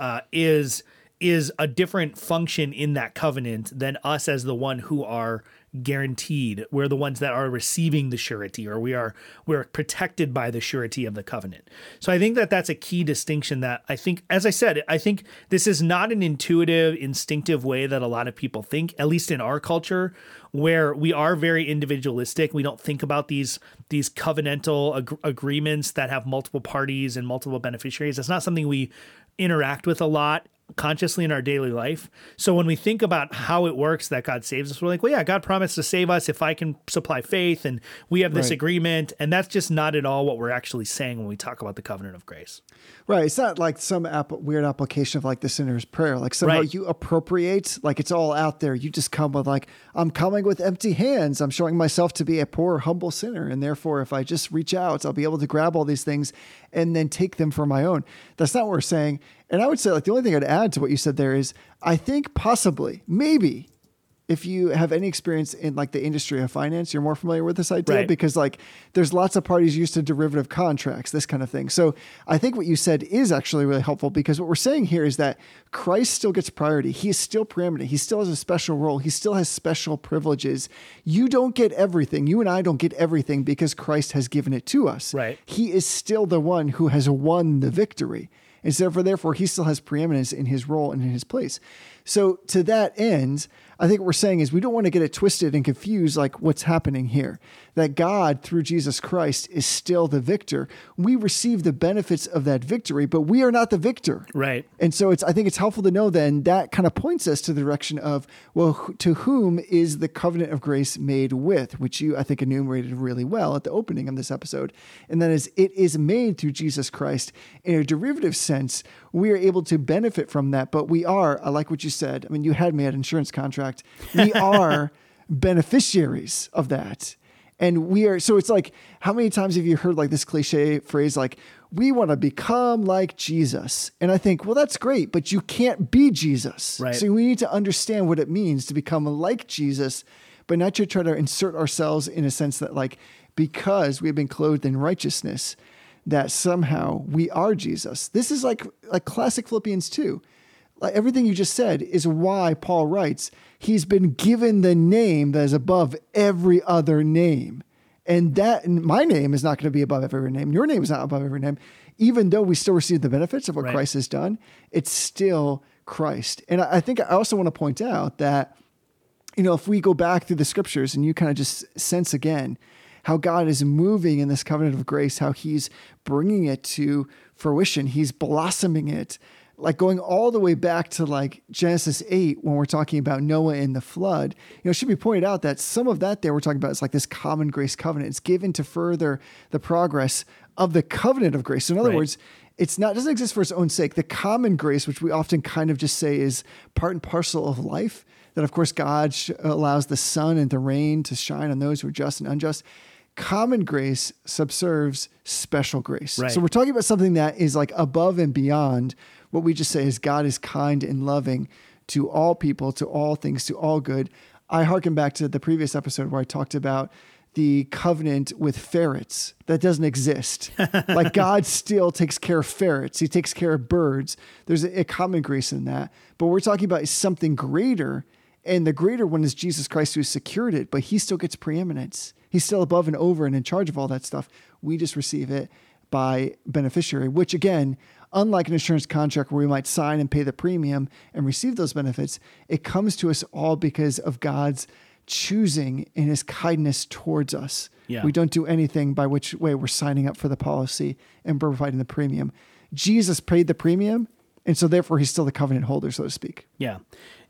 uh, is is a different function in that covenant than us as the one who are guaranteed. We're the ones that are receiving the surety, or we are we're protected by the surety of the covenant. So I think that that's a key distinction. That I think, as I said, I think this is not an intuitive, instinctive way that a lot of people think. At least in our culture, where we are very individualistic, we don't think about these these covenantal ag- agreements that have multiple parties and multiple beneficiaries. It's not something we interact with a lot consciously in our daily life. So when we think about how it works that God saves us, we're like, well, yeah, God promised to save us if I can supply faith and we have this Right. agreement. And that's just not at all what we're actually saying when we talk about the covenant of grace. Right. It's not like some app- weird application of like the sinner's prayer. Like somehow Right. you appropriate, like it's all out there. You just come with like, I'm coming with empty hands. I'm showing myself to be a poor, humble sinner. And therefore, if I just reach out, I'll be able to grab all these things and then take them for my own. That's not what we're saying. And I would say like the only thing I'd add to what you said there is I think possibly, maybe if you have any experience in like the industry of finance, you're more familiar with this idea Right. because like there's lots of parties used to derivative contracts, this kind of thing. So I think what you said is actually really helpful because what we're saying here is that Christ still gets priority. He is still preeminent. He still has a special role. He still has special privileges. You don't get everything. You and I don't get everything because Christ has given it to us. Right. He is still the one who has won the victory. And so therefore, therefore, he still has preeminence in his role and in his place. So to that end, I think what we're saying is we don't want to get it twisted and confused like what's happening here. That God, through Jesus Christ, is still the victor. We receive the benefits of that victory, but we are not the victor. Right. And so it's I think it's helpful to know then that kind of points us to the direction of well to whom is the covenant of grace made with which you I think enumerated really well at the opening of this episode and that is it is made through Jesus Christ in a derivative sense we are able to benefit from that but we are I like what you said I mean you had me at insurance contract we are beneficiaries of that and we are so it's like how many times have you heard like this cliche phrase like we want to become like Jesus. And I think, well, that's great, but you can't be Jesus. Right. So we need to understand what it means to become like Jesus, but not to try to insert ourselves in a sense that, like, because we have been clothed in righteousness, that somehow we are Jesus. This is like like classic Philippians 2. Like everything you just said is why Paul writes, he's been given the name that is above every other name. And that and my name is not going to be above every name. Your name is not above every name. Even though we still receive the benefits of what Right. Christ has done, it's still Christ. And I I think I also want to point out that you know, if we go back through the scriptures and you kind of just sense again how God is moving in this covenant of grace, how he's bringing it to fruition, he's blossoming it, like going all the way back to like Genesis 8 when we're talking about Noah and the flood. You know, it should be pointed out that some of that there we're talking about is like this common grace covenant. It's given to further the progress of the covenant of grace. So in other Right. words, it's not doesn't exist for its own sake. The common grace, which we often kind of just say is part and parcel of life, that of course God sh- allows the sun and the rain to shine on those who are just and unjust. Common grace subserves special grace. Right. So we're talking about something that is like above and beyond what we just say is God is kind and loving to all people, to all things, to all good. I harken back to the previous episode where I talked about the covenant with ferrets that doesn't exist. like God still takes care of ferrets, He takes care of birds. There's a, a common grace in that. But we're talking about something greater. And the greater one is Jesus Christ who has secured it, but he still gets preeminence. He's still above and over and in charge of all that stuff. We just receive it by beneficiary, which again, unlike an insurance contract where we might sign and pay the premium and receive those benefits, it comes to us all because of God's choosing and his kindness towards us. Yeah. We don't do anything by which way we're signing up for the policy and providing the premium. Jesus paid the premium, and so therefore he's still the covenant holder, so to speak. Yeah.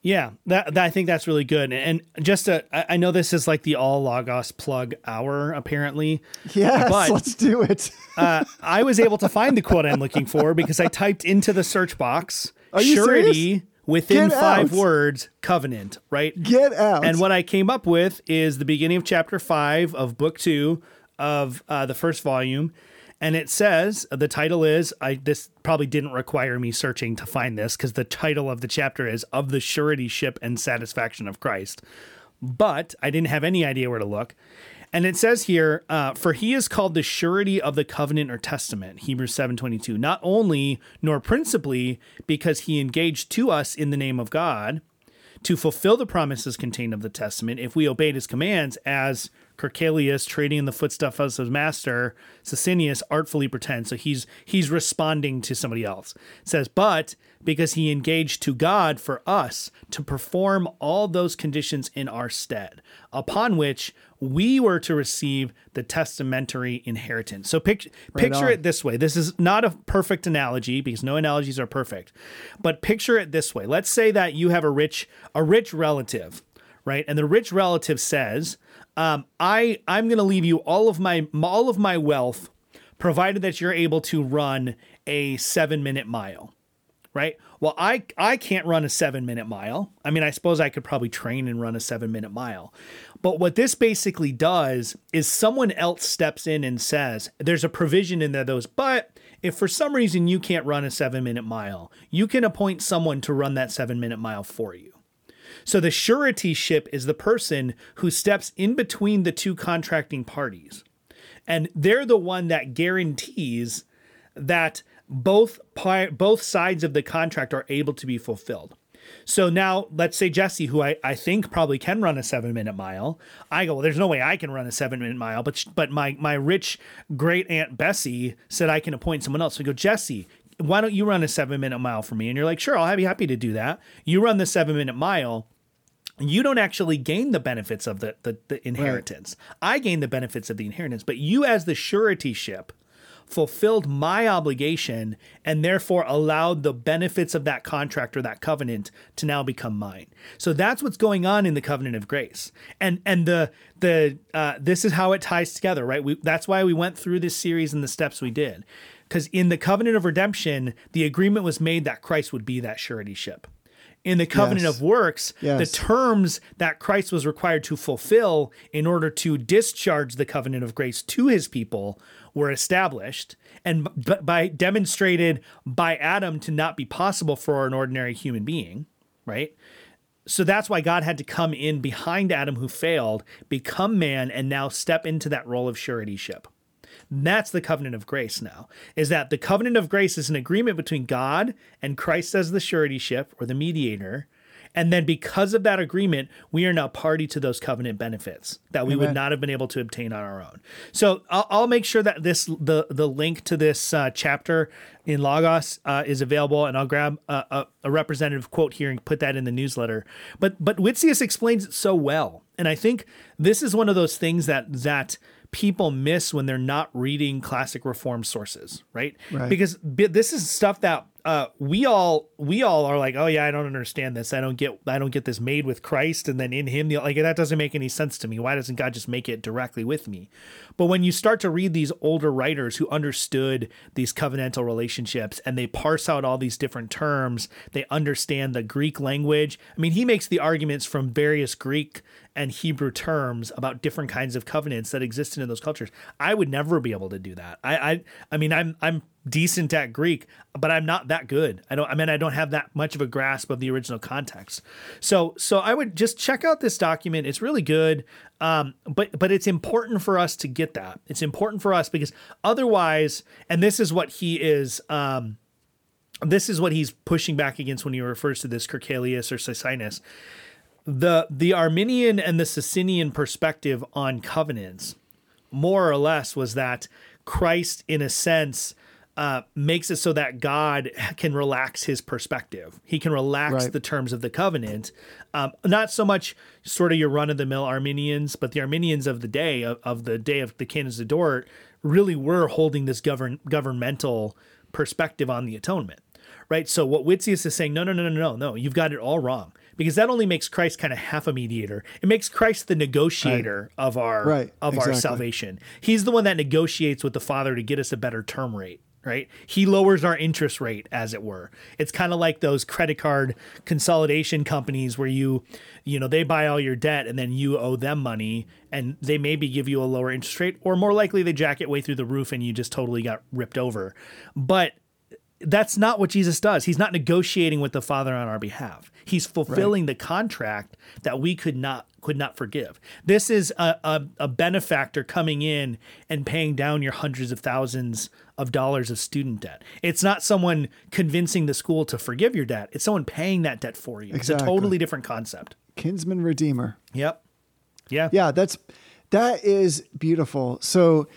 Yeah, that, that I think that's really good. And just to, I I know this is like the all Logos plug hour, apparently. Yes, But- let's do it. Uh, I was able to find the quote I'm looking for because I typed into the search box Are you surety serious? within Get five out. words, covenant, right? Get out. And what I came up with is the beginning of chapter five of book two of uh, the first volume. And it says the title is I this probably didn't require me searching to find this because the title of the chapter is of the surety ship and satisfaction of Christ. But I didn't have any idea where to look. And it says here, uh, for he is called the surety of the covenant or testament, Hebrews 7:22. Not only nor principally because he engaged to us in the name of God to fulfill the promises contained of the testament if we obeyed his commands as Kerkelius trading in the footsteps of his master, Socinus artfully pretends. So he's he's responding to somebody else. It says, but because he engaged to God for us to perform all those conditions in our stead, upon which we were to receive the testamentary inheritance. So pic- picture on. it this way. This is not a perfect analogy because no analogies are perfect. But picture it this way. Let's say that you have a rich a rich relative, right? And the rich relative says, um, I I'm going to leave you all of my all of my wealth provided that you're able to run a 7-minute mile right? Well, I I can't run a seven minute mile. I mean, I suppose I could probably train and run a seven minute mile. But what this basically does is someone else steps in and says, there's a provision in there those, but if for some reason you can't run a seven minute mile, you can appoint someone to run that seven minute mile for you. So the surety ship is the person who steps in between the two contracting parties. And they're the one that guarantees that both both sides of the contract are able to be fulfilled. So now let's say Jesse, who I, I think probably can run a seven minute mile. I go, well, there's no way I can run a seven minute mile, but but my my rich great aunt Bessie said I can appoint someone else. So I go, Jesse, why don't you run a seven minute mile for me? And you're like, sure, I'll be happy to do that. You run the seven minute mile you don't actually gain the benefits of the, the, the inheritance. I gain the benefits of the inheritance, but you, as the surety ship, fulfilled my obligation and therefore allowed the benefits of that contract or that covenant to now become mine. So that's what's going on in the covenant of grace. And and the the uh, this is how it ties together, right? We, that's why we went through this series and the steps we did. Because in the covenant of redemption, the agreement was made that Christ would be that surety ship. In the covenant Yes. of works, Yes. the terms that Christ was required to fulfill in order to discharge the covenant of grace to his people were established and b- by demonstrated by Adam to not be possible for an ordinary human being, right? So that's why God had to come in behind Adam who failed, become man and now step into that role of suretyship. That's the covenant of grace now. Is that the covenant of grace is an agreement between God and Christ as the suretyship or the mediator. And then because of that agreement, we are now party to those covenant benefits that we would not have been able to obtain on our own. So I'll, I'll make sure that this the the link to this uh, chapter in Logos uh, is available, and I'll grab a, a, a representative quote here and put that in the newsletter. But but Witsius explains it so well, and I think this is one of those things that that people miss when they're not reading classic reform sources, right? Right. Because this is stuff that uh, we all we all are like, oh yeah, I don't understand this. I don't get I don't get this made with Christ and then in Him. Like that doesn't make any sense to me. Why doesn't God just make it directly with me? But when you start to read these older writers who understood these covenantal relationships and they parse out all these different terms, they understand the Greek language. I mean, he makes the arguments from various Greek and Hebrew terms about different kinds of covenants that existed in those cultures. I would never be able to do that. I I, I mean I'm I'm decent at Greek, but I'm not that good. I don't I mean I don't have that much of a grasp of the original context. So so I would just check out this document. It's really good. Um, but but it's important for us to get that. It's important for us because otherwise, and this is what he is um this is what he's pushing back against when he refers to this Kerkelius or Socinus the the Arminian and the Socinian perspective on covenants, more or less, was that Christ, in a sense, uh, makes it so that God can relax his perspective. He can relax Right. the terms of the covenant. Um, not so much sort of your run of the mill Arminians, but the Arminians of the day of, of the day of the canons of Dort really were holding this govern governmental perspective on the atonement right? So what Witsius is saying, no, no, no, no, no, no, you've got it all wrong because that only makes Christ kind of half a mediator. It makes Christ the negotiator of our Right, of our salvation. He's the one that negotiates with the Father to get us a better term rate. Right, he lowers our interest rate, as it were. It's kind of like those credit card consolidation companies where you, you know, they buy all your debt and then you owe them money, and they maybe give you a lower interest rate, or more likely they jack it way through the roof and you just totally got ripped over. But that's not what Jesus does. He's not negotiating with the Father on our behalf. He's fulfilling the contract that we could not could not forgive. This is a, a, a benefactor coming in and paying down your hundreds of thousands of dollars of student debt. It's not someone convincing the school to forgive your debt. It's someone paying that debt for you. It's a totally different concept. Kinsman Redeemer. Yep. Yeah. Yeah, that's that is beautiful. So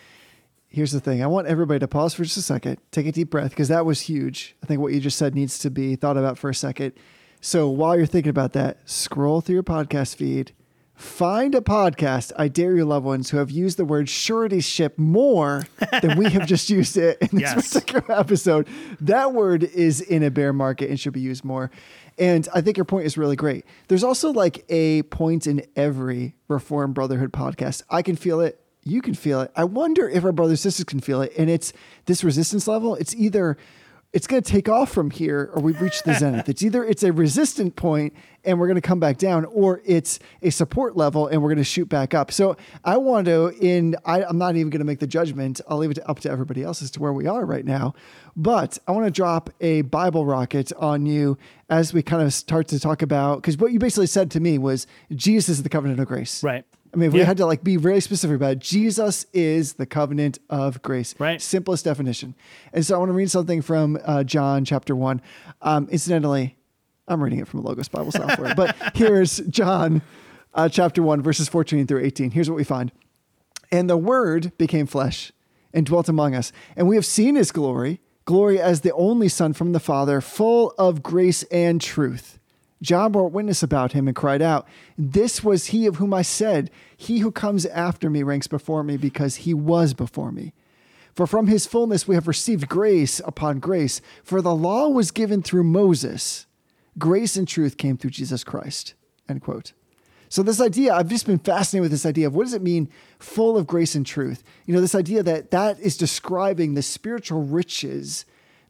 here's the thing. I want everybody to pause for just a second, take a deep breath, because that was huge. I think what you just said needs to be thought about for a second. So while you're thinking about that, scroll through your podcast feed, find a podcast, I dare you loved ones, who have used the word surety ship more than we have just used it in this Yes. particular episode. That word is in a bear market and should be used more. And I think your point is really great. There's also like a point in every Reformed Brotherhood podcast. I can feel it. You can feel it. I wonder if our brothers and sisters can feel it. And it's this resistance level. It's either it's going to take off from here or we've reached the zenith. It's either it's a resistant point and we're going to come back down or it's a support level and we're going to shoot back up. So I want to in I, I'm not even going to make the judgment. I'll leave it up to everybody else as to where we are right now. But I want to drop a Bible rocket on you as we kind of start to talk about because what you basically said to me was Jesus is the covenant of grace. Right. I mean, if we had to like be very specific about it. Jesus is the covenant of grace. Right. Simplest definition. And so I want to read something from uh, John chapter one. Um, incidentally, I'm reading it from a Logos Bible software, but here's John uh, chapter one, verses 14 through 18. Here's what we find. And the word became flesh and dwelt among us. And we have seen his glory, glory as the only Son from the Father, full of grace and truth. John bore witness about him and cried out, This was he of whom I said, He who comes after me ranks before me because he was before me. For from his fullness we have received grace upon grace. For the law was given through Moses, grace and truth came through Jesus Christ. End quote. So this idea, I've just been fascinated with this idea of what does it mean full of grace and truth? You know, this idea that that is describing the spiritual riches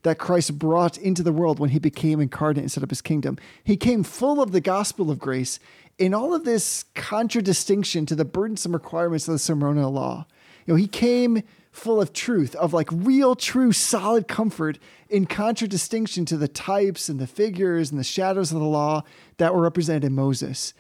that Christ brought into the world when he became incarnate and set up his kingdom. He came full of the gospel of grace in all of this contradistinction to the burdensome requirements of the ceremonial law. You know, he came full of truth, of like real, true, solid comfort in contradistinction to the types and the figures and the shadows of the law that were represented in Moses.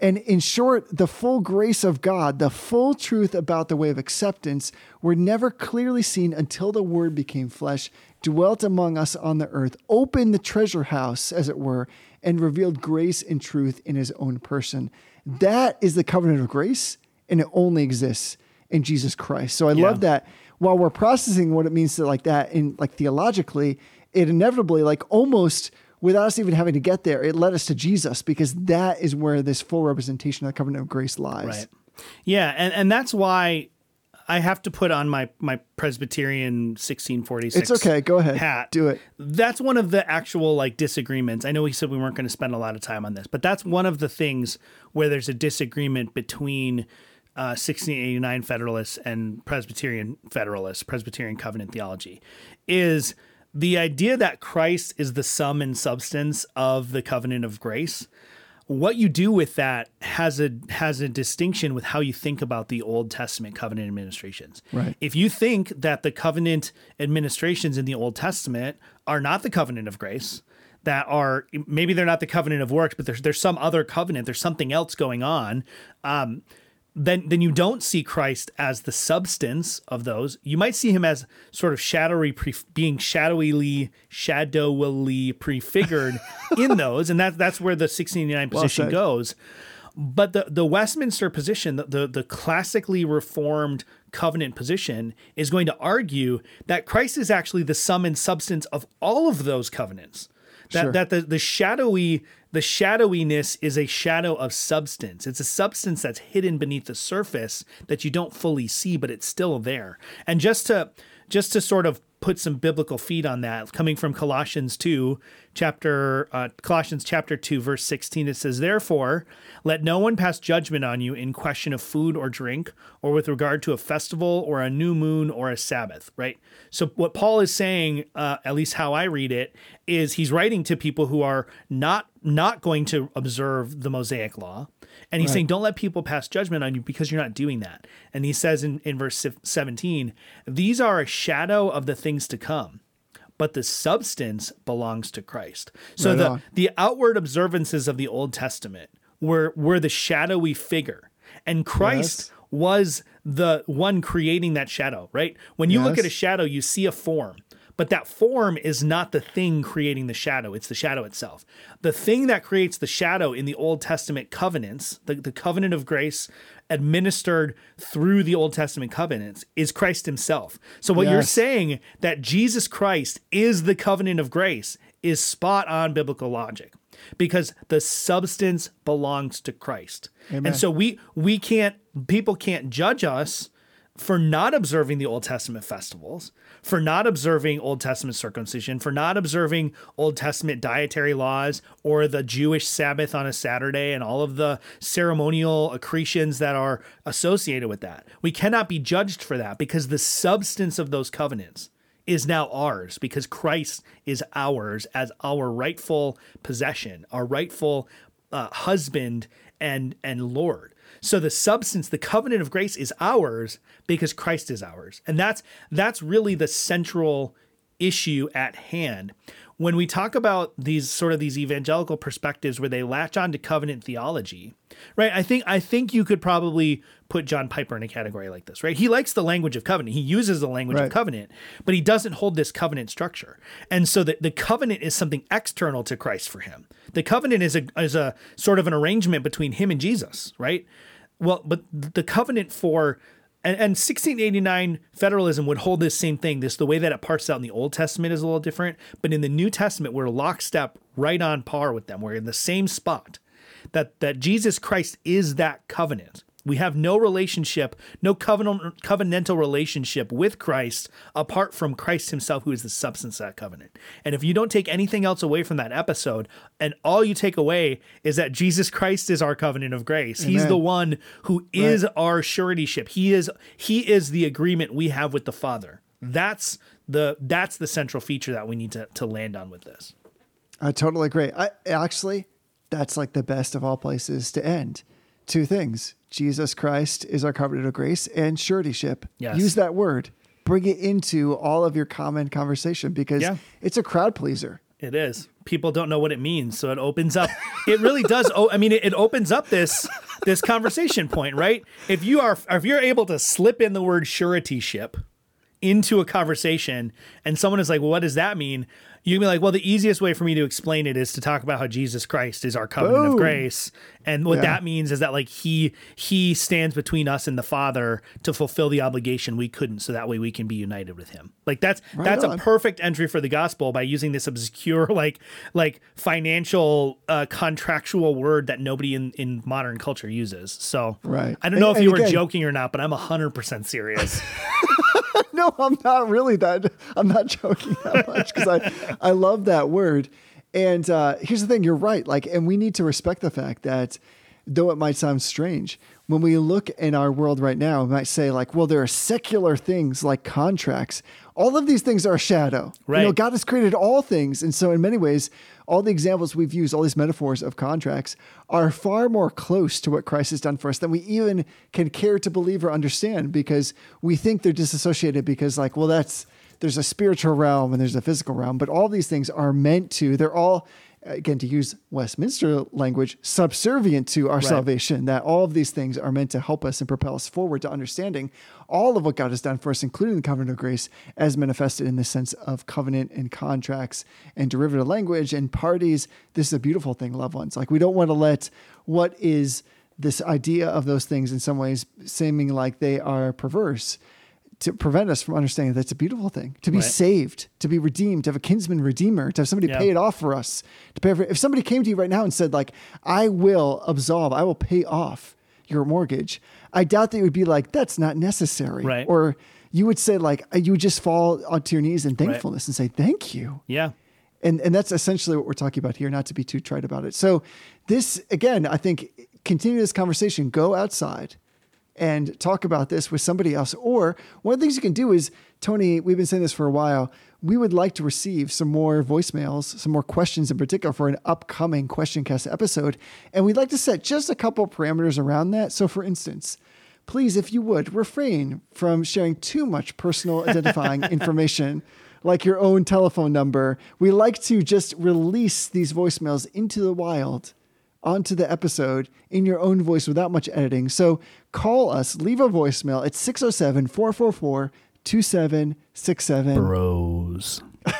And in short, the full grace of God, the full truth about the way of acceptance, were never clearly seen until the Word became flesh, dwelt among us on the earth, opened the treasure house, as it were, and revealed grace and truth in his own person. That is the covenant of grace, and it only exists in Jesus Christ. So I Yeah. love that while we're processing what it means to like that in like theologically, it inevitably, like almost without us even having to get there, it led us to Jesus because that is where this full representation of the covenant of grace lies. Right. Yeah, and and that's why I have to put on my my Presbyterian 1646. It's okay. Go ahead. Hat. Do it. That's one of the actual like disagreements. I know we said we weren't going to spend a lot of time on this, but that's one of the things where there's a disagreement between uh, 1689 Federalists and Presbyterian Federalists, Presbyterian covenant theology, is the idea that Christ is the sum and substance of the covenant of grace what you do with that has a has a distinction with how you think about the Old Testament covenant administrations. Right. If you think that the covenant administrations in the Old Testament are not the covenant of grace, that are maybe they're not the covenant of works, but there's there's some other covenant, there's something else going on. Um, then then you don't see Christ as the substance of those. You might see him as sort of shadowy, pre- being shadowily, shadowily prefigured in those, and that that's where the 1689 position said. goes. But the the Westminster position, the, the the classically reformed covenant position, is going to argue that Christ is actually the sum and substance of all of those covenants. That Sure. that the the shadowy the shadowiness is a shadow of substance. It's a substance that's hidden beneath the surface that you don't fully see, but it's still there. And just to just to sort of put some biblical feet on that, coming from Colossians two, chapter uh, Colossians chapter two, verse sixteen, it says, "Therefore, let no one pass judgment on you in question of food or drink, or with regard to a festival or a new moon or a Sabbath." Right. So what Paul is saying, uh, at least how I read it, is he's writing to people who are not not going to observe the Mosaic law. And he's saying, don't let people pass judgment on you because you're not doing that. And he says in, in verse 17, these are a shadow of the things to come. but the substance belongs to Christ. So Right the on. the outward observances of the Old Testament were were the shadowy figure, and Christ Yes. was the one creating that shadow. Right? When you look at a shadow, you see a form. But that form is not the thing creating the shadow, it's the shadow itself. The thing that creates the shadow in the Old Testament covenants, the, the covenant of grace administered through the Old Testament covenants, is Christ himself. So, what you're saying that Jesus Christ is the covenant of grace is spot on biblical logic because the substance belongs to Christ. Amen. And so we we can't people can't judge us for not observing the Old Testament festivals, for not observing Old Testament circumcision, for not observing Old Testament dietary laws or the Jewish Sabbath on a Saturday and all of the ceremonial accretions that are associated with that. We cannot be judged for that because the substance of those covenants is now ours because Christ is ours as our rightful possession, our rightful uh, husband and and Lord. So the substance, the covenant of grace is ours because Christ is ours. And that's that's really the central issue at hand. When we talk about these sort of these evangelical perspectives where they latch on to covenant theology, right? I think I think you could probably put John Piper in a category like this, right? He likes the language of covenant. He uses the language Right. of covenant, but he doesn't hold this covenant structure. And so the, the covenant is something external to Christ for him. The covenant is a is a sort of an arrangement between him and Jesus, right? Well, but the covenant for and, and 1689 federalism would hold this same thing. This the way that it parts out in the Old Testament is a little different, but in the New Testament, we're lockstep, right on par with them. We're in the same spot. That that Jesus Christ is that covenant. We have no relationship, no covenant, covenantal relationship with Christ apart from Christ himself, who is the substance of that covenant. And if you don't take anything else away from that episode, and all you take away is that Jesus Christ is our covenant of grace, he's the one who is our suretyship. He is he is the agreement we have with the Father. That's the that's the central feature that we need to, to land on with this. I totally agree. I actually, that's like the best of all places to end. Two things: Jesus Christ is our covenant of grace, and suretyship. Yes. Use that word. Bring it into all of your common conversation because Yeah. it's a crowd pleaser. It is. People don't know what it means, so it opens up. It really does. Oh, I mean, it, it opens up this this conversation point, right? If you are, if you're able to slip in the word suretyship into a conversation, and someone is like, "Well, what does that mean?" You can be like, "Well, the easiest way for me to explain it is to talk about how Jesus Christ is our covenant of grace, and what Yeah. that means is that like he he stands between us and the Father to fulfill the obligation we couldn't, so that way we can be united with Him. Like that's that's a perfect entry for the gospel by using this obscure like like financial uh, contractual word that nobody in in modern culture uses. So Right. I don't know And- if you were again- joking or not, but I'm hundred percent serious. no, I'm not really that. I'm not joking that much because I, I love that word. And uh, here's the thing: you're right. Like, and we need to respect the fact that, though it might sound strange, when we look in our world right now, we might say like, well, there are secular things like contracts. All of these things are a shadow. Right. You know, God has created all things, and so in many ways, all the examples we've used, all these metaphors of contracts, are far more close to what Christ has done for us than we even can care to believe or understand because we think they're disassociated because, like, well, that's there's a spiritual realm and there's a physical realm, but all these things are meant to, they're all, again, to use Westminster language, subservient to our salvation, that all of these things are meant to help us and propel us forward to understanding all of what God has done for us, including the covenant of grace, as manifested in the sense of covenant and contracts and derivative language and parties. This is a beautiful thing, loved ones. Like, we don't want to let what is this idea of those things in some ways seeming like they are perverse to prevent us from understanding that it's a beautiful thing to be Right. saved, to be redeemed, to have a kinsman redeemer, to have somebody Yeah. pay it off for us. To pay for, if somebody came to you right now and said, like, I will absolve, I will pay off your mortgage, I doubt that you would be like, that's not necessary. Right. Or you would say, like, you would just fall onto your knees in thankfulness and say, thank you yeah. and and that's essentially what we're talking about here not to be too trite about it so this again i think continue this conversation go outside and talk about this with somebody else. Or one of the things you can do is tony we've been saying this for a while we would like to receive some more voicemails some more questions in particular for an upcoming question cast episode. And we'd like to set just a couple parameters around that. So for instance please if you would refrain from sharing too much personal identifying information like your own telephone number. We like to just release these voicemails into the wild onto the episode in your own voice without much editing. So call us, leave a voicemail at 607 444 2767. Bros.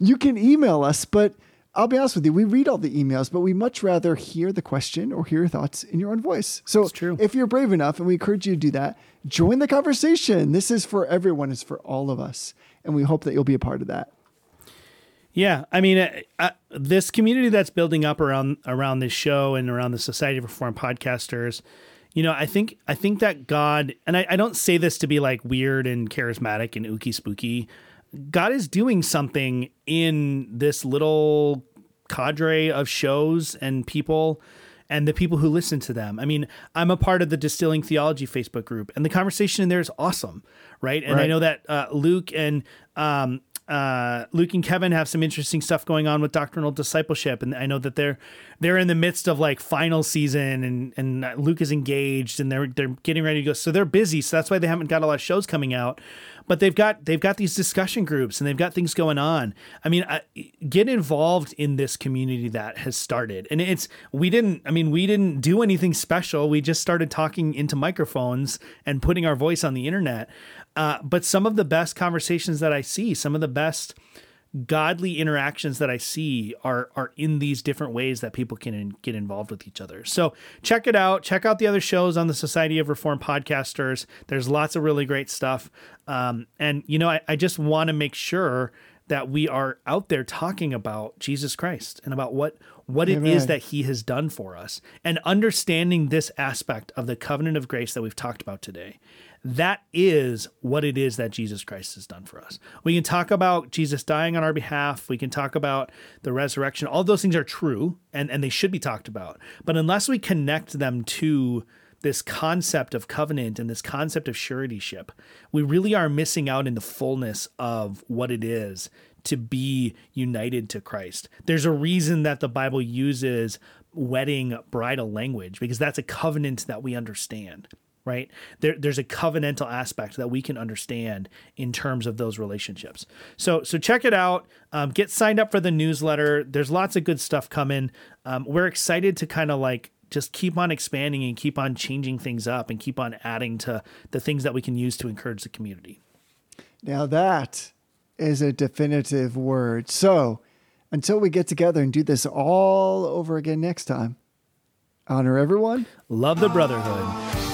You can email us, but I'll be honest with you, we read all the emails, but we much rather hear the question or hear your thoughts in your own voice. So true. if you're brave enough, and we encourage you to do that, join the conversation. This is for everyone, it's for all of us. And we hope that you'll be a part of that. Yeah, I mean, uh, uh, this community that's building up around around this show and around the Society of Reformed Podcasters, you know, I think I think that God, and I, I don't say this to be like weird and charismatic and ooky spooky. God is doing something in this little cadre of shows and people and the people who listen to them. I mean, I'm a part of the Distilling Theology Facebook group, and the conversation in there is awesome, right? And I know that uh, Luke and um, uh, Luke and Kevin have some interesting stuff going on with doctrinal discipleship, and I know that they're they're in the midst of like final season, and and Luke is engaged, and they're they're getting ready to go, so they're busy, so that's why they haven't got a lot of shows coming out. But they've got they've got these discussion groups and they've got things going on. I mean, I, get involved in this community that has started, and it's we didn't. I mean, we didn't do anything special. We just started talking into microphones and putting our voice on the internet. Uh, but some of the best conversations that I see, some of the best godly interactions that I see are are in these different ways that people can in, get involved with each other. So check it out. Check out the other shows on the Society of Reformed Podcasters. There's lots of really great stuff. Um, and you know, I, I just want to make sure that we are out there talking about Jesus Christ and about what what it is that he has done for us and understanding this aspect of the covenant of grace that we've talked about today. That is what it is that Jesus Christ has done for us. We can talk about Jesus dying on our behalf. We can talk about the resurrection. All those things are true and, and they should be talked about. But unless we connect them to this concept of covenant and this concept of suretyship, we really are missing out in the fullness of what it is to be united to Christ. There's a reason that the Bible uses wedding bridal language because that's a covenant that we understand, right? There, there's a covenantal aspect that we can understand in terms of those relationships. So, so check it out. Um, get signed up for the newsletter. There's lots of good stuff coming. Um, we're excited to kind of like just keep on expanding and keep on changing things up and keep on adding to the things that we can use to encourage the community. Now that is a definitive word. So until we get together and do this all over again next time, honor everyone. Love the brotherhood.